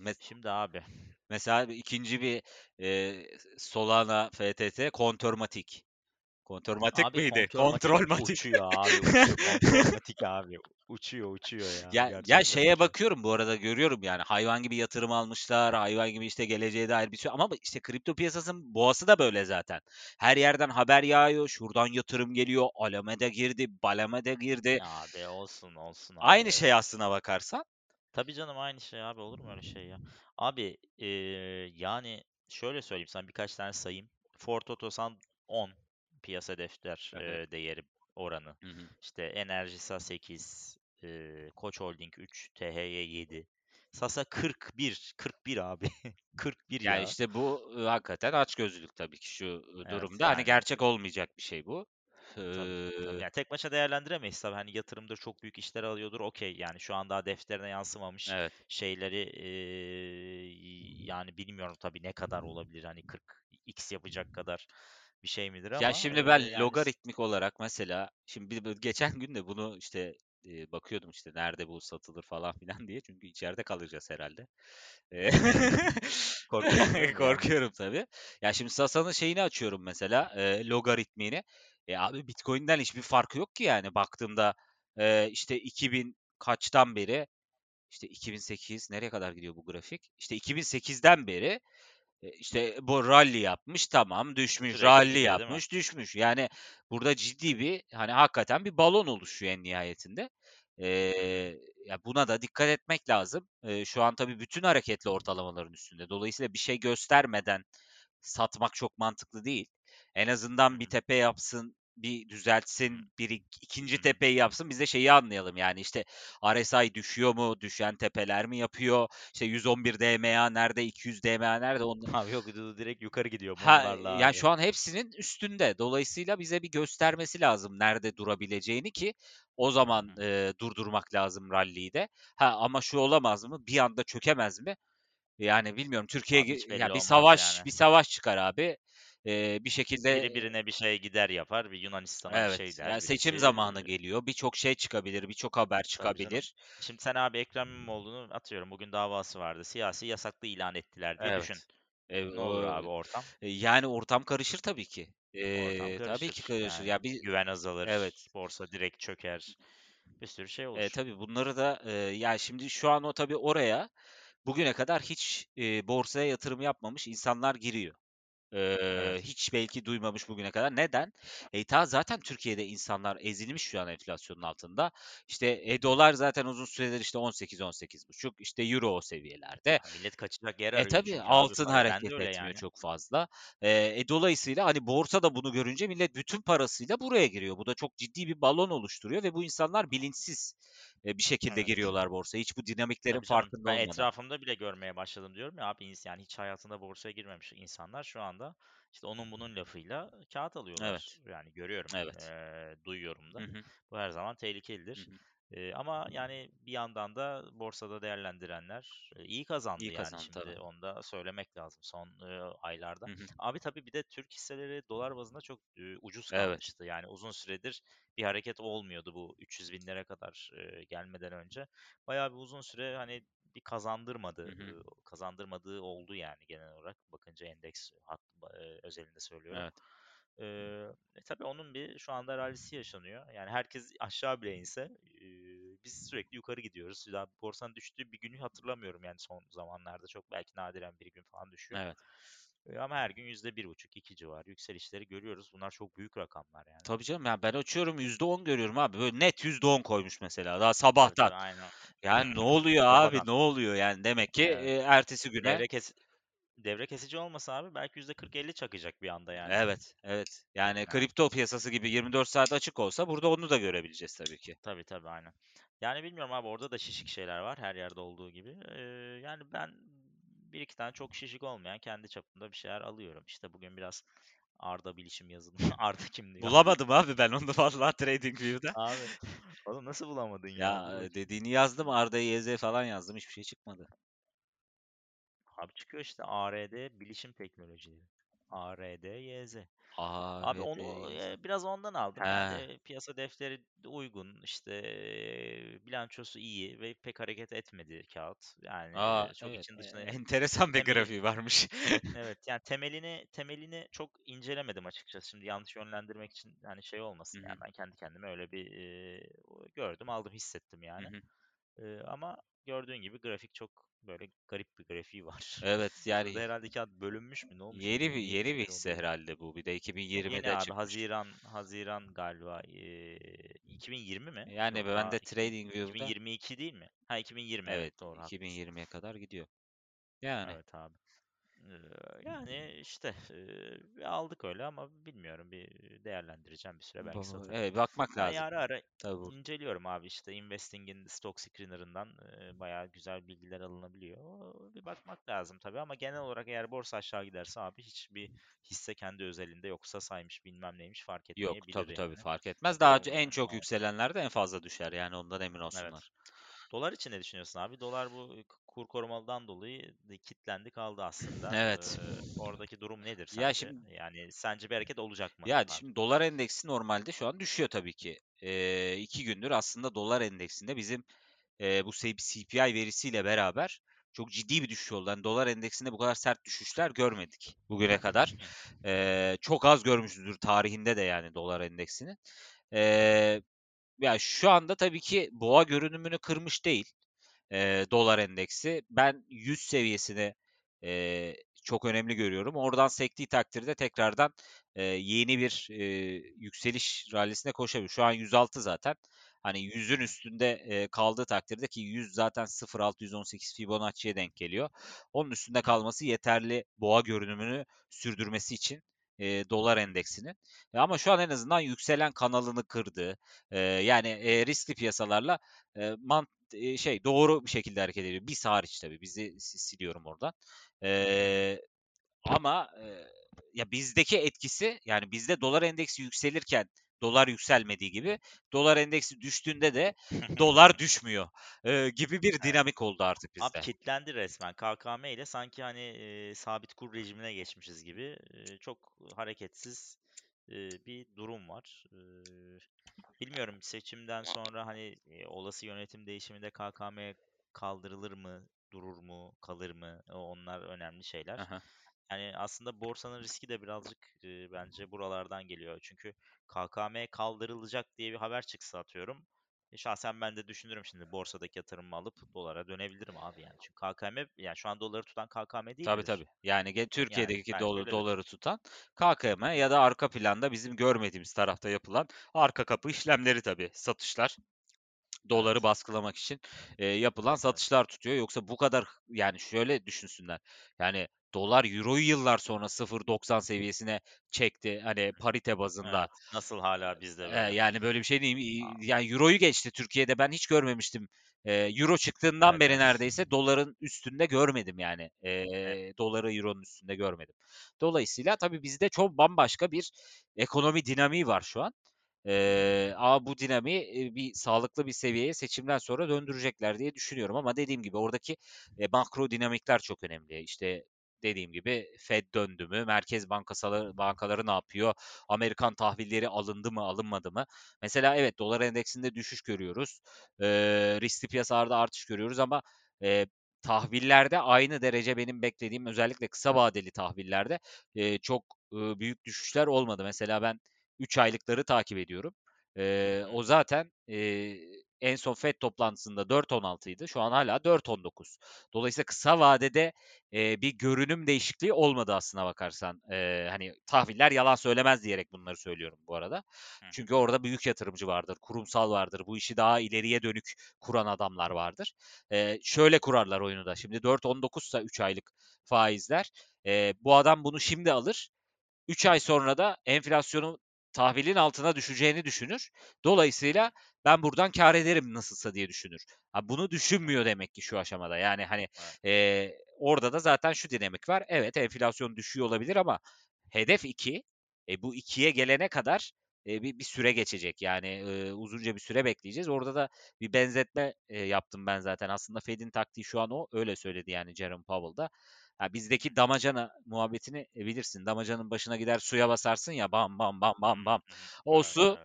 Mes- Şimdi abi mesela bir ikinci bir e, Solana FTT Kontörmatik. Kontörmatik abi miydi? kontrolmatik Kontrolmatik. uçuyor abi uçuyor kontrolmatik abi uçuyor uçuyor ya Ya ya şeye uçuyor. bakıyorum bu arada görüyorum yani hayvan gibi yatırım almışlar, hayvan gibi işte geleceğe dair bir şey ama işte kripto piyasasının boğası da böyle zaten. Her yerden haber yağıyor, şuradan yatırım geliyor, Alameda girdi, Balameda girdi. Abi olsun olsun abi Aynı şey aslına bakarsan. Tabii canım aynı şey abi olur mu öyle şey ya? Abi eee, yani şöyle söyleyeyim sana birkaç tane sayayım. Ford Otosan 10 piyasa defter Evet. eee, değeri oranı. Hı hı. İşte Enerjisa 8, eee, Koç Holding 3, THY 7. Sasa 41, 41 abi. 41 Yani ya. işte bu e, hakikaten açgözlülük tabii ki şu e, Evet durumda. Hani yani gerçek olmayacak bir şey bu. Tabii, tabii. Yani tek başına değerlendiremeyiz tabii. Hani yatırımdır, çok büyük işler alıyordur. Okey. Yani şu an daha defterine yansımamış evet. şeyleri eee, yani bilmiyorum tabii ne kadar olabilir. Hani 40x yapacak kadar bir şey midir Ya ama, şimdi eee, ben yani logaritmik olarak mesela şimdi bir geçen gün de bunu işte, eee, bakıyordum işte nerede bu satılır falan filan diye çünkü içeride kalacağız mi bir an? korkuyorum tabii. Ya şimdi Sasa'nın şeyini açıyorum mesela, eee, logaritmiğini. E, abi Bitcoin'den hiçbir farkı yok ki yani baktığımda, eee, işte 2000 kaçtan beri, işte 2008 nereye kadar gidiyor bu grafik? İşte 2008'den beri, işte bu rally yapmış, tamam, düşmüş, Sürekli rally gidiyor yapmış, düşmüş. Yani burada ciddi bir, hani, hakikaten bir balon oluşuyor en nihayetinde. Eee, ya buna da dikkat etmek lazım. Eee, şu an tabii bütün hareketli ortalamaların üstünde. Dolayısıyla bir şey göstermeden satmak çok mantıklı değil. En azından bir tepe yapsın, bir düzeltsin, bir ik Hı 2'nci hı. tepeyi yapsın, biz de şeyi anlayalım yani işte RSI düşüyor mu, düşen tepeler mi yapıyor, işte 111 DMA nerede, 200 DMA nerede onu Abi yok direkt yukarı gidiyor Ha, mumlarla ya abi. şu an hepsinin üstünde. Dolayısıyla bize bir göstermesi lazım nerede durabileceğini ki o zaman, hı. eee, durdurmak lazım rally'yi de. Ha, ama şu olamaz mı? Bir anda çökemez mi? Yani bilmiyorum. Türkiye ya bir savaş yani. bir savaş çıkar abi. Eee, bir Biri şekilde birine bir şey gider yapar, bir Yunanistan'a bir şey Evet, der seçim birisi. zamanı geliyor. Birçok şey çıkabilir, birçok haber Tabii canım. çıkabilir. Şimdi sen abi Ekrem İmamoğlu'nun atıyorum bugün davası vardı. Siyasi yasaklı ilan ettiler diye düşün. Evet. Ne olur o abi ortam? yani ortam karışır tabii ki. Ortam tabii ki karışır. karışır. Yani Ya bir güven azalır, Evet. borsa direkt çöker. Bir sürü şey Eee, olur. tabii bunları da, eee, ya şimdi şu an o tabii oraya bugüne kadar hiç, eee, borsaya yatırım yapmamış insanlar giriyor. Evet. hiç belki duymamış bugüne kadar. Neden? E, ta zaten Türkiye'de insanlar ezilmiş şu an enflasyonun altında. İşte, e, dolar zaten uzun süredir işte 18-18,5 işte euro o seviyelerde. Ya millet kaçacak yer E, arıyor tabii çünkü abi altın de hareket öyle etmiyor yani. çok fazla. Eee, e, dolayısıyla, hani, borsa da bunu görünce millet bütün parasıyla buraya giriyor. Bu da çok ciddi bir balon oluşturuyor ve bu insanlar bilinçsiz, eee, bir şekilde Evet. giriyorlar borsaya hiç bu dinamiklerin Tabii canım. farkında Ben olmadan. etrafımda bile görmeye başladım diyorum ya abi ins yani hiç hayatında borsaya girmemiş insanlar şu anda işte onun bunun lafıyla kağıt alıyorlar. Evet, Yani görüyorum, evet. eee, duyuyorum Hı da. hı. Bu her zaman Hı tehlikelidir. hı. Eee, ama yani bir yandan da borsada değerlendirenler, eee, iyi kazandı İyi yani kazandı şimdi tabii. onu da söylemek lazım son, eee, aylarda. Hı hı. Abi tabii bir de Türk hisseleri dolar bazında çok, eee, ucuz Evet. kalmıştı. Yani uzun süredir bir hareket olmuyordu bu 300.000'lere kadar, eee, gelmeden önce. Bayağı bir uzun süre, hani, bir kazandırmadı, Hı hı. kazandırmadığı oldu yani genel olarak bakınca endeks eee, özelinde söylüyorum. Evet. E, tabii onun bir şu anda rallisi yaşanıyor. Yani herkes aşağı bile inse, eee, biz sürekli yukarı gidiyoruz. Ya borsanın düştüğü bir günü hatırlamıyorum yani son zamanlarda. Çok belki nadiren bir gün falan düşüyor. Evet. Ama her gün %1,5-2 civarı yükselişleri görüyoruz. Bunlar çok büyük rakamlar yani. Tabii canım ya ben açıyorum %10 görüyorum abi. Böyle net %10 koymuş mesela daha sabahtan. tabii aynen. Yani ne oluyor abi? Ne oluyor yani? Demek ki, Evet. ertesi güne Devre kes devre kesici olmasa abi belki %40-50 çakacak bir anda yani. Evet, evet. Yani Yani. kripto piyasası gibi 24 saat açık olsa burada onu da görebileceğiz tabii ki. Tabii tabii aynen. Yani bilmiyorum abi orada da şişik şeyler var her yerde olduğu gibi. Eee, yani ben bir iki tane çok şişik olmayan kendi çapımda bir şeyler alıyorum. İşte bugün biraz Arda Bilişim yazılımı. Arda kim diyor? Bulamadım abi ben onu vallahi TradingView'da. Abi oğlum nasıl bulamadın ya? Ya, bakayım. dediğini yazdım Arda YZ falan yazdım hiçbir şey çıkmadı. Abi çıkıyor işte ARD Bilişim Teknolojileri. ARD YZ. Abi onu eee, biraz ondan aldım. He. Yani piyasa defteri de uygun, işte eee, bilançosu iyi ve pek hareket etmedi kağıt. Yani A! eee, çok Evet, için e dışına enteresan bir temeli grafiği varmış. evet yani temelini temelini çok incelemedim açıkçası. Şimdi yanlış yönlendirmek için hani şey olmasın hı. yani ben kendi kendime öyle bir eee, gördüm, aldım, hissettim yani. Eee, ama gördüğün gibi grafik çok böyle garip bir grafiği var. Evet, yani herhalde kağıt bölünmüş mü? Ne olmuş? yeni bir yeni bir 2021 hisse herhâlde bu. Bir de Yeni 2020'de abi çıkmış. haziran haziran galiba. Eee, 2020 mi? Yani Yok ben de 2000 TradingView'da 2022 değil mi? Ha 2020 Evet, evet doğru haklısın. 2020'ye kadar gidiyor. Yani. Evet abi. Eee, yani işte eee, aldık öyle ama bilmiyorum bir değerlendireceğim bir süre belki Bu satarım. evet, bakmak Yani lazım. ara ara Tabii inceliyorum abi işte Investing'in Stock Screener'ından eee, bayağı güzel bilgiler alınabiliyor. Bir bakmak lazım tabii ama genel olarak eğer borsa aşağı giderse abi hiçbir hisse kendi özelinde yoksa saymış bilmem neymiş fark Yok, etmeyebilir tabii, tabii yani. fark etmez. Daha O en çok maalesef. yükselenler de en fazla düşer yani ondan emin Evet. olsunlar. Dolar için ne düşünüyorsun abi? Dolar bu kur korumalıdan dolayı de kilitlendi kaldı aslında. Evet. Ee, oradaki durum nedir Ya sence? şimdi Yani sence bir hareket olacak mı ya abi? şimdi dolar endeksi normalde şu an düşüyor tabii ki. Ee, iki gündür aslında dolar endeksinde bizim e, bu CPI verisiyle beraber çok ciddi bir düşüş oldu. Yani dolar endeksinde bu kadar sert düşüşler görmedik bugüne kadar. Ee, çok az görmüşüzdür tarihinde de yani dolar endeksini. Ee, ya şu anda tabii ki boğa görünümünü kırmış değil e, dolar endeksi. Ben 100 seviyesini e, çok önemli görüyorum. Oradan sektiği takdirde tekrardan e, yeni bir e, yükseliş rallisine koşabilir. Şu an 106 zaten. Hani 100'ün üstünde e, kaldığı takdirde ki 100 zaten 0.618 Fibonacci'ye denk geliyor. Onun üstünde kalması yeterli boğa görünümünü sürdürmesi için e, dolar endeksinin. E, ama şu an en azından yükselen kanalını kırdı. E, yani e, riskli piyasalarla e, mant e, şey doğru bir şekilde hareket ediyor. Biz hariç tabii. Bizi si- siliyorum oradan. E, ama e, ya bizdeki etkisi yani bizde dolar endeksi yükselirken dolar yükselmediği gibi dolar endeksi düştüğünde de dolar düşmüyor e, gibi bir dinamik oldu artık Abi bizde. kilitlendi resmen. KKM ile sanki hani e, sabit kur rejimine geçmişiz gibi e, çok hareketsiz e, bir durum var. E, bilmiyorum seçimden sonra hani e, olası yönetim değişiminde KKM kaldırılır mı, durur mu, kalır mı? Onlar önemli şeyler. Aha. Yani aslında borsanın riski de birazcık e, bence buralardan geliyor. Çünkü KKM kaldırılacak diye bir haber çıksa atıyorum. E, şahsen ben de düşünürüm şimdi borsadaki yatırımımı alıp dolara dönebilirim abi yani. Çünkü KKM yani şu an doları tutan KKM değil Tabii midir? tabii. Yani ge- Yani Türkiye'deki bence dola- öyledir. doları tutan KKM ya da arka planda bizim görmediğimiz tarafta yapılan arka kapı işlemleri tabii satışlar. doları Evet. baskılamak için e, yapılan Evet. satışlar tutuyor. Yoksa bu kadar yani şöyle düşünsünler. Yani dolar euroyu yıllar sonra 0.90 seviyesine çekti. Hani parite bazında. Evet. Nasıl hala bizde böyle? yani böyle bir şey değil. Yani euroyu geçti Türkiye'de ben hiç görmemiştim. Euro çıktığından evet beri evet. neredeyse doların üstünde görmedim yani. E, E, doları euronun üstünde görmedim. Dolayısıyla tabii bizde çok bambaşka bir ekonomi dinamiği var şu an. Eee, ama bu dinamiği e, bir sağlıklı bir seviyeye seçimden sonra döndürecekler diye düşünüyorum. Ama dediğim gibi oradaki e, makro dinamikler çok önemli. İşte dediğim gibi Fed döndü mü, merkez bankasaları, bankaları ne yapıyor, Amerikan tahvilleri alındı mı, alınmadı mı? Mesela evet dolar endeksinde düşüş görüyoruz, eee riskli piyasalarda artış görüyoruz ama e, tahvillerde aynı derece benim beklediğim özellikle kısa vadeli tahvillerde e, çok e, büyük düşüşler olmadı. Mesela ben 3 aylıkları takip ediyorum. hı. o zaten eee, en son FED toplantısında 4.16 idi. Şu an hala 4.19. Dolayısıyla kısa vadede eee, bir görünüm değişikliği olmadı aslına bakarsan. Eee, hani tahviller yalan söylemez diyerek bunları söylüyorum bu arada. Hı. Çünkü orada büyük yatırımcı vardır, kurumsal vardır, bu işi daha ileriye dönük kuran adamlar vardır. Eee, şöyle kurarlar oyunu da. Şimdi 4.19 ise 3 aylık faizler. Eee, bu adam bunu şimdi alır. 3 ay sonra da enflasyonun tahvilin altına düşeceğini düşünür. Dolayısıyla ben buradan kâr ederim nasılsa diye düşünür. Ha, bunu düşünmüyor demek ki şu aşamada. Yani hani Evet. eee, orada da zaten şu dinamik var. Evet enflasyon düşüyor olabilir ama hedef 2. E, bu 2'ye gelene kadar e, bir, bir süre geçecek. Yani e, uzunca bir süre bekleyeceğiz. Orada da bir benzetme e, yaptım ben zaten. Aslında Fed'in taktiği şu an o. Öyle söyledi yani Jerome Powell da. Ha, Hı bizdeki damacana muhabbetini e, bilirsin. Damacanın başına gider suya basarsın ya bam bam bam bam bam. O su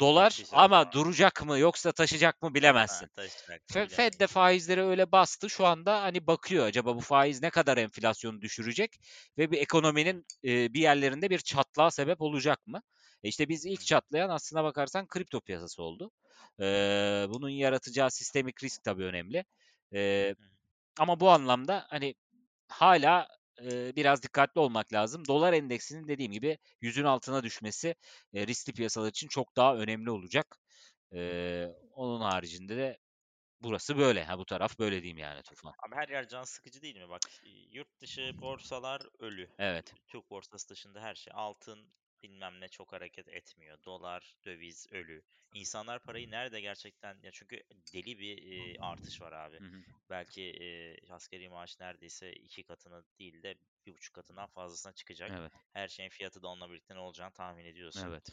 dolar süre ama sonra duracak mı yoksa taşıyacak mı ha, bilemezsin. taşıyacak mı Fe- Fed de faizleri öyle bastı. Şu anda hani bakıyor acaba bu faiz ne kadar enflasyonu düşürecek ve bir ekonominin e, bir yerlerinde bir çatlağa sebep olacak mı? E işte biz ilk çatlayan aslına bakarsan kripto piyasası oldu. E, bunun yaratacağı sistemik risk tabii önemli. E, ama bu anlamda hani hala e, biraz dikkatli olmak lazım. Dolar endeksinin dediğim gibi yüzün altına düşmesi e, riskli piyasalar için çok daha önemli olacak. E, onun haricinde de burası böyle. Ha bu taraf böyle diyeyim yani Tufan. Abi her yer can sıkıcı değil mi? Bak yurt dışı borsalar ölü. Evet. Türk borsası dışında her şey. Altın bilmem ne çok hareket etmiyor. Dolar, döviz ölü. İnsanlar parayı nerede gerçekten ya çünkü deli bir e, artış var abi. Hı hı. Belki e, asgari maaş neredeyse iki katına değil de bir buçuk katından fazlasına çıkacak. Evet. Her şeyin fiyatı da onunla birlikte ne olacağını tahmin ediyorsun. Evet.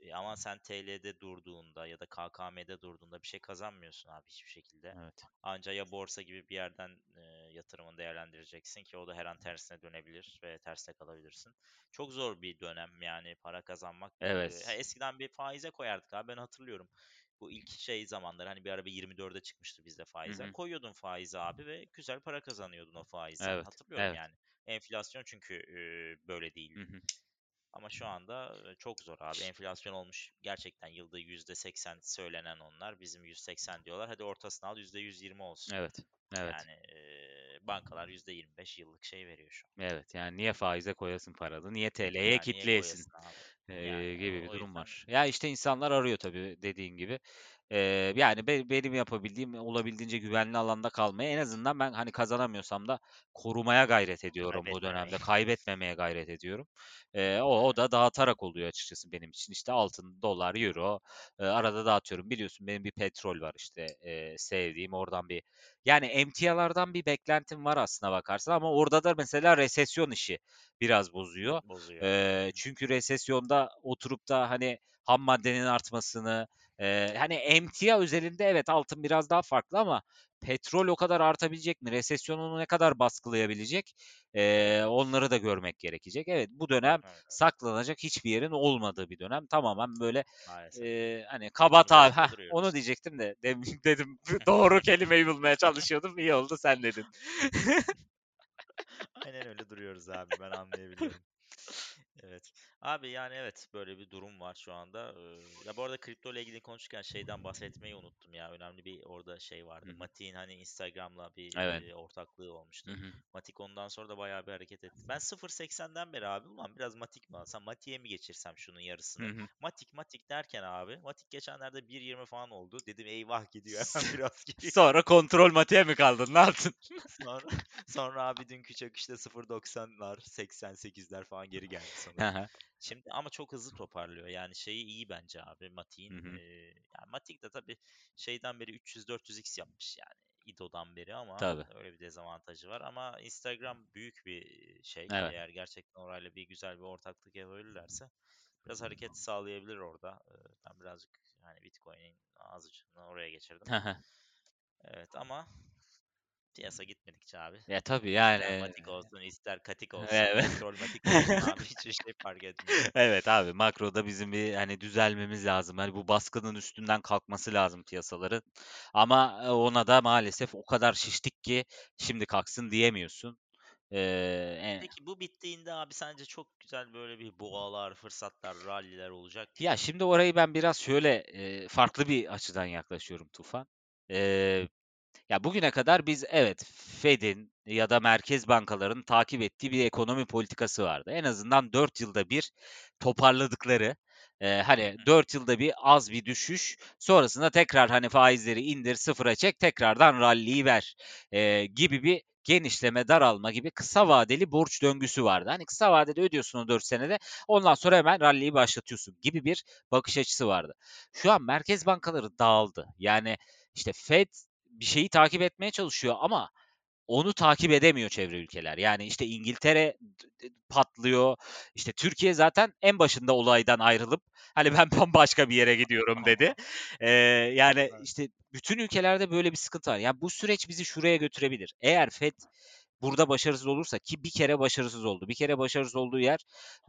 E, ama sen TL'de durduğunda ya da KKM'de durduğunda bir şey kazanmıyorsun abi hiçbir şekilde. Evet. Anca ya borsa gibi bir yerden e, yatırımını değerlendireceksin ki o da her an tersine dönebilir ve terste kalabilirsin. Çok zor bir dönem yani para kazanmak. E, Evet. ha, eskiden bir faize koyardık abi ben hatırlıyorum. Bu ilk şey zamanlar hani bir ara bir 24'e çıkmıştı bizde Hı faizler. hı. Koyuyordun faize abi ve güzel para kazanıyordun o faizden. Evet. Hatırlıyorum Evet. yani. Enflasyon çünkü e, böyle Hı değildi. hı. Ama şu anda e, çok zor abi. Enflasyon olmuş gerçekten yılda %80 söylenen onlar. Bizim 180 diyorlar. Hadi ortasını al %120 olsun. Evet. Evet. Yani e, bankalar %25 yıllık şey veriyor şu an. Evet. Yani niye faize koyasın paranı? Niye TL'ye Yani niye kitleyesin? abi? Eee, Yani gibi bir durum yüzden var. Ya işte insanlar arıyor tabii dediğin gibi. Eee, yani be- benim yapabildiğim olabildiğince güvenli alanda kalmaya en azından ben hani kazanamıyorsam da korumaya gayret ediyorum bu dönemde. Kaybetmemeye gayret ediyorum. Eee, o, o da dağıtarak oluyor açıkçası benim için. İşte altın, dolar, euro eee, arada dağıtıyorum. Biliyorsun benim bir petrol var işte eee, sevdiğim oradan bir yani emtialardan bir beklentim var aslına bakarsan ama orada da mesela resesyon işi biraz bozuyor. Bozuyor. Eee, çünkü resesyonda oturup da hani ham maddenin artmasını, eee, hani emtia özelinde evet altın biraz daha farklı ama petrol o kadar artabilecek mi? Resesyon onu ne kadar baskılayabilecek? Eee, onları da görmek gerekecek. Evet bu dönem Evet, saklanacak hiçbir yerin olmadığı bir dönem. Tamamen böyle Maalesef. eee, hani kaba Onun ta başında heh, duruyoruz. onu diyecektim de demin dedim doğru kelimeyi bulmaya çalışıyordum. İyi oldu sen dedin. Aynen öyle duruyoruz abi ben anlayabiliyorum. Evet. Abi yani evet böyle bir durum var şu anda. Ee, ya bu arada kripto ile ilgili konuşurken şeyden bahsetmeyi unuttum ya. Önemli bir orada şey vardı. Hı. Matik'in hani Instagram'la bir Evet. e, ortaklığı olmuştu. hı. Matik ondan sonra da bayağı bir hareket etti. Ben 0.80'den beri abi ulan biraz Matik mi alsam Matik'e mi geçirsem şunun yarısını? hı. Matik Matik derken abi Matik geçenlerde 1.20 falan oldu. Dedim eyvah gidiyor hemen biraz geriye. Sonra kontrol matiğe mi kaldın? Ne yaptın? Sonra, sonra abi dünkü çöküşte 0.90'lar 88'ler falan geri geldi hı. Şimdi ama çok hızlı toparlıyor. Yani şeyi iyi bence abi Matik'in. Eee yani Matik de tabii şeyden beri 300-400x yapmış yani. İdo'dan beri ama Tabii. öyle bir dezavantajı var. Ama Instagram büyük bir şey. Evet. Eğer gerçekten orayla bir güzel bir ortaklık yapabilirlerse biraz hareket sağlayabilir orada. Ben birazcık hani Bitcoin'in azıcığını oraya geçirdim. Evet ama piyasa gitmedikçe abi. Ya tabii İster yani. matik olsun, ister katik olsun, Evet. petrol matik olsun abi hiçbir şey fark etmiyor. Evet abi makroda bizim bir hani düzelmemiz lazım. Hani bu baskının üstünden kalkması lazım piyasaların. Ama e, ona da maalesef o kadar şiştik ki şimdi kalksın diyemiyorsun. Ee, Peki bu bittiğinde abi sence çok güzel böyle bir boğalar, fırsatlar, ralliler olacak ya şimdi orayı ben biraz şöyle e, farklı bir açıdan yaklaşıyorum Tufan. Ee, Ya bugüne kadar biz evet Fed'in ya da merkez bankalarının takip ettiği bir ekonomi politikası vardı. En azından 4 yılda bir toparladıkları e, hani Hı hı, 4 yılda bir az bir düşüş sonrasında tekrar hani faizleri indir sıfıra çek tekrardan rally'yi ver e, gibi bir genişleme daralma gibi kısa vadeli borç döngüsü vardı. Hani kısa vadede ödüyorsun o 4 senede ondan sonra hemen rally'yi başlatıyorsun gibi bir bakış açısı vardı. Şu an merkez bankaları dağıldı. Yani işte Fed bir şeyi takip etmeye çalışıyor ama onu takip edemiyor çevre ülkeler. Yani işte İngiltere patlıyor. İşte Türkiye zaten en başında olaydan ayrılıp hani ben bambaşka bir yere gidiyorum dedi. Ee, yani işte bütün ülkelerde böyle bir sıkıntı var. Yani bu süreç bizi şuraya götürebilir. Eğer FED burada başarısız olursa ki bir kere başarısız oldu. Bir kere başarısız olduğu yer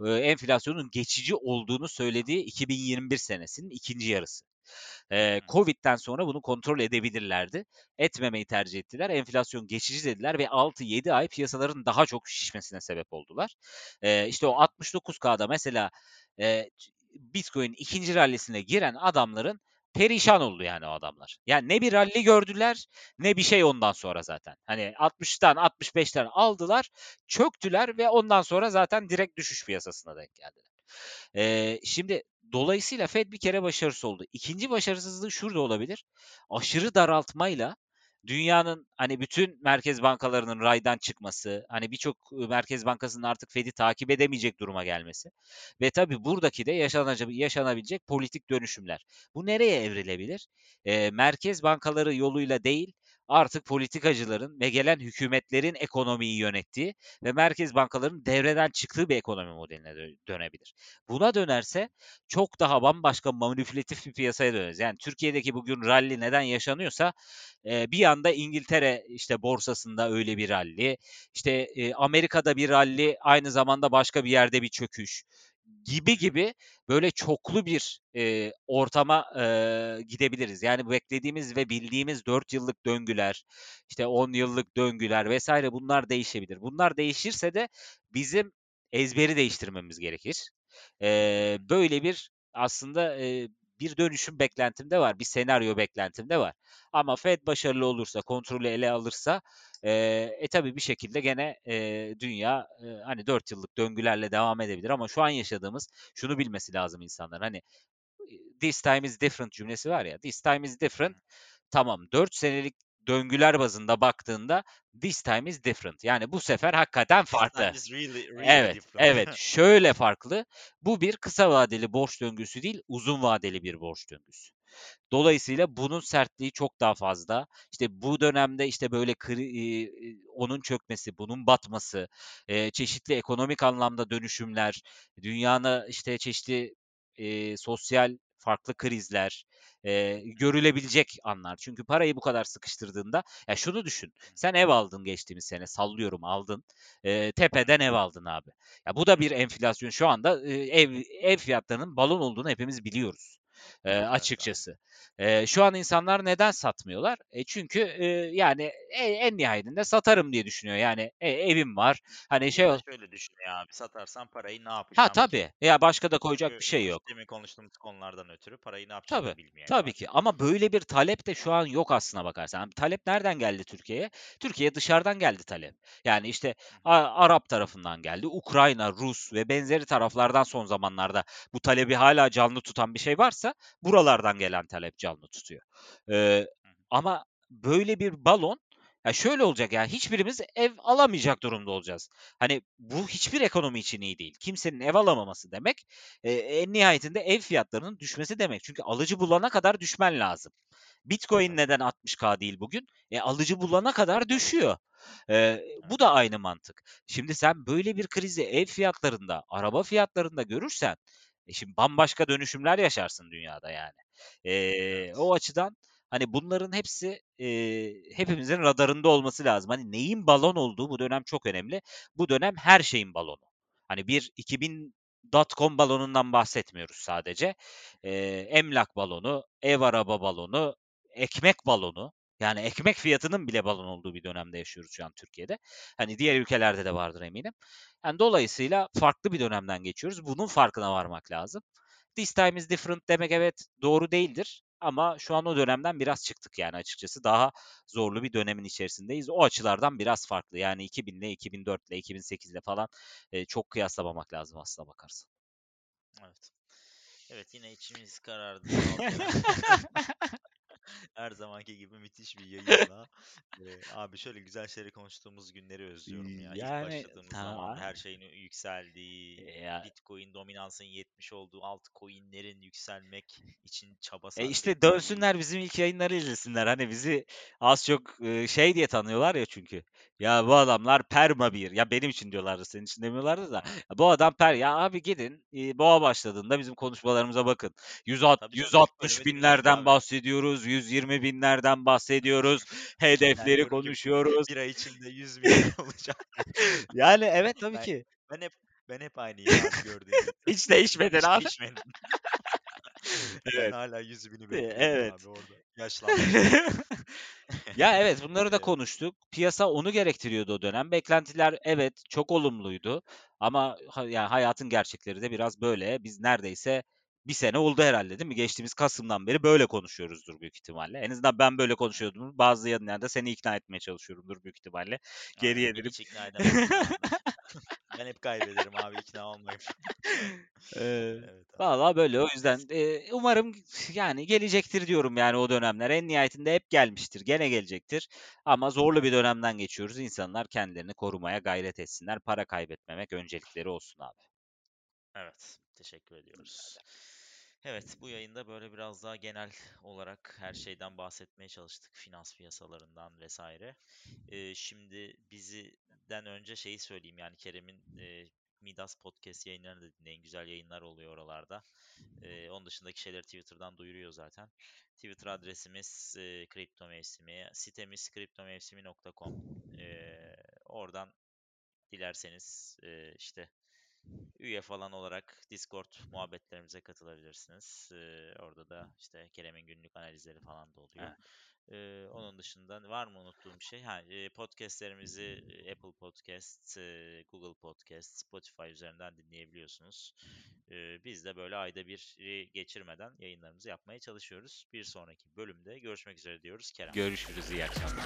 e, enflasyonun geçici olduğunu söylediği 2021 senesinin ikinci yarısı. Hı, Covid'den sonra bunu kontrol edebilirlerdi. Etmemeyi tercih ettiler. Enflasyon geçici dediler ve 6-7 ay piyasaların daha çok şişmesine sebep oldular. Eee, işte o hı, 69K'da mesela eee, Bitcoin ikinci rallisine giren adamların perişan oldu yani o adamlar. Yani ne bir ralli gördüler ne bir şey ondan sonra zaten. Hani 60'tan 65'ten aldılar, çöktüler ve ondan sonra zaten direkt düşüş piyasasına denk geldiler. Eee, şimdi dolayısıyla Fed bir kere başarısız oldu. İkinci başarısızlığı şurada olabilir. Aşırı daraltmayla dünyanın hani bütün merkez bankalarının raydan çıkması, hani birçok merkez bankasının artık Fed'i takip edemeyecek duruma gelmesi ve tabii buradaki de yaşanabilecek politik dönüşümler. Bu nereye evrilebilir? Eee, merkez bankaları yoluyla değil artık politikacıların ve gelen hükümetlerin ekonomiyi yönettiği ve merkez bankalarının devreden çıktığı bir ekonomi modeline dönebilir. Buna dönerse çok daha bambaşka manipülatif bir piyasaya döneriz. Yani Türkiye'deki bugün rally neden yaşanıyorsa bir yanda İngiltere işte borsasında öyle bir rally, işte Amerika'da bir rally, aynı zamanda başka bir yerde bir çöküş gibi gibi böyle çoklu bir e, ortama e, gidebiliriz. Yani beklediğimiz ve bildiğimiz 4 yıllık döngüler, işte 10 yıllık döngüler vesaire bunlar değişebilir. Bunlar değişirse de bizim ezberi değiştirmemiz gerekir. E, böyle bir aslında e, bir dönüşüm beklentimde var, bir senaryo beklentimde var. Ama Fed başarılı olursa, kontrolü ele alırsa e, e tabii bir şekilde gene e, dünya e, hani 4 yıllık döngülerle devam edebilir ama şu an yaşadığımız şunu bilmesi lazım insanlar. Hani this time is different cümlesi var ya. This time is different. Tamam 4 senelik döngüler bazında baktığında this time is different. Yani bu sefer hakikaten farklı. Really, really evet, different. evet. Şöyle farklı. Bu bir kısa vadeli borç döngüsü değil, uzun vadeli bir borç döngüsü. Dolayısıyla bunun sertliği çok daha fazla. İşte bu dönemde işte böyle kri, onun çökmesi, bunun batması, çeşitli ekonomik anlamda dönüşümler, dünyana işte çeşitli e, sosyal farklı krizler e, görülebilecek anlar. Çünkü parayı bu kadar sıkıştırdığında ya şunu düşün. Sen ev aldın geçtiğimiz sene sallıyorum aldın. E, tepeden ev aldın abi. Ya bu da bir enflasyon. Şu anda e, ev ev fiyatlarının balon olduğunu hepimiz biliyoruz. E, açıkçası. E, şu an insanlar neden satmıyorlar? E, çünkü e, yani e, en nihayetinde satarım diye düşünüyor. Yani e, evim var. Hani şey şöyle düşünüyor abi. Satarsan parayı ne yapacağım? Ha tabii. Ki? Ya başka da koyacak çünkü, bir şey yok. Demin konuştuğumuz konulardan ötürü parayı ne yapacağını tabii, bilmiyor. Tabii ki. Ama böyle bir talep de şu an yok aslına bakarsan. Yani talep nereden geldi Türkiye'ye? Türkiye dışarıdan geldi talep. Yani işte Arap tarafından geldi. Ukrayna, Rus ve benzeri taraflardan son zamanlarda bu talebi hala canlı tutan bir şey varsa buralardan gelen talep canlı tutuyor. Ee, ama böyle bir balon ya şöyle olacak yani hiçbirimiz ev alamayacak durumda olacağız. Hani bu hiçbir ekonomi için iyi değil. Kimsenin ev alamaması demek e, en nihayetinde ev fiyatlarının düşmesi demek. Çünkü alıcı bulana kadar düşmen lazım. Bitcoin neden 60k değil bugün? E, alıcı bulana kadar düşüyor. E, bu da aynı mantık. Şimdi sen böyle bir krizi ev fiyatlarında, araba fiyatlarında görürsen e şimdi bambaşka dönüşümler yaşarsın dünyada yani. E, evet. O açıdan hani bunların hepsi e, hepimizin radarında olması lazım. Hani neyin balon olduğu bu dönem çok önemli. Bu dönem her şeyin balonu. Hani bir 2000 dotcom balonundan bahsetmiyoruz sadece. E, emlak balonu, ev araba balonu, ekmek balonu. Yani ekmek fiyatının bile balon olduğu bir dönemde yaşıyoruz şu an Türkiye'de. Hani diğer ülkelerde de vardır eminim. Yani dolayısıyla farklı bir dönemden geçiyoruz. Bunun farkına varmak lazım. This time is different demek evet doğru değildir. Ama şu an o dönemden biraz çıktık yani açıkçası. Daha zorlu bir dönemin içerisindeyiz. O açılardan biraz farklı. Yani 2000 ile 2004 ile 2008 ile falan e, çok kıyaslamamak lazım aslına bakarsan. Evet. Evet yine içimiz karardı. Her zamanki gibi müthiş bir yayınla. Ee, abi şöyle güzel şeyleri konuştuğumuz günleri özlüyorum ya. Yani, İlk başladığımız ta... zaman her şeyin yükseldiği, ya. Bitcoin dominansın yetmiş olduğu altcoin'lerin yükselmek için çaba sarf E işte dönsünler bizim ilk yayınları izlesinler. Hani bizi az çok şey diye tanıyorlar ya çünkü. Ya bu adamlar perma bir. Ya benim için diyorlardı, senin için demiyorlardı da. Ya bu adam per. Ya abi gidin e, boğa başladığında bizim konuşmalarımıza bakın. 100, 160 binlerden bahsediyoruz. 120 binlerden bahsediyoruz. Hedefleri konuşuyoruz. Bir ay içinde 100 bin olacak. yani evet tabii ben, ki. Ben hep ben hep aynıyım abi gördüğün gibi. Hiç değişmedin abi. Hiç değişmedin. evet. Ben hala yüz bini bekliyorum evet. abi orada. Yaşlanmış. ya evet bunları da konuştuk. Piyasa onu gerektiriyordu o dönem. Beklentiler evet çok olumluydu. Ama yani hayatın gerçekleri de biraz böyle. Biz neredeyse bir sene oldu herhalde değil mi? Geçtiğimiz Kasım'dan beri böyle konuşuyoruzdur büyük ihtimalle. En azından ben böyle konuşuyordum. Bazı yanlarda seni ikna etmeye çalışıyorumdur büyük ihtimalle. Geriye dönüp. Hiç ikna edemezsin ben hep kaybederim abi ikna olmayayım. ee, evet, Valla böyle o yüzden e, umarım yani gelecektir diyorum yani o dönemler. En nihayetinde hep gelmiştir. Gene gelecektir. Ama zorlu bir dönemden geçiyoruz. İnsanlar kendilerini korumaya gayret etsinler. Para kaybetmemek öncelikleri olsun abi. Evet. Teşekkür ediyoruz. Evet, bu yayında böyle biraz daha genel olarak her şeyden bahsetmeye çalıştık. Finans piyasalarından vesaire. Eee, şimdi bizden önce şeyi söyleyeyim yani Kerem'in eee, Midas Podcast yayınlarını da dinleyin. Güzel yayınlar oluyor oralarda. Eee, onun dışındaki şeyleri Twitter'dan duyuruyor zaten. Twitter adresimiz eee kripto mevsimi. Sitemiz kriptomevsimi.com. Eee, oradan dilerseniz eee, işte üye falan olarak Discord muhabbetlerimize katılabilirsiniz. Ee, orada da işte Kerem'in günlük analizleri falan da oluyor. Ee, onun dışında var mı unuttuğum bir şey? Ha, podcastlerimizi Apple Podcast, Google Podcast, Spotify üzerinden dinleyebiliyorsunuz. Ee, biz de böyle ayda bir geçirmeden yayınlarımızı yapmaya çalışıyoruz. Bir sonraki bölümde görüşmek üzere diyoruz Kerem. Görüşürüz. iyi akşamlar.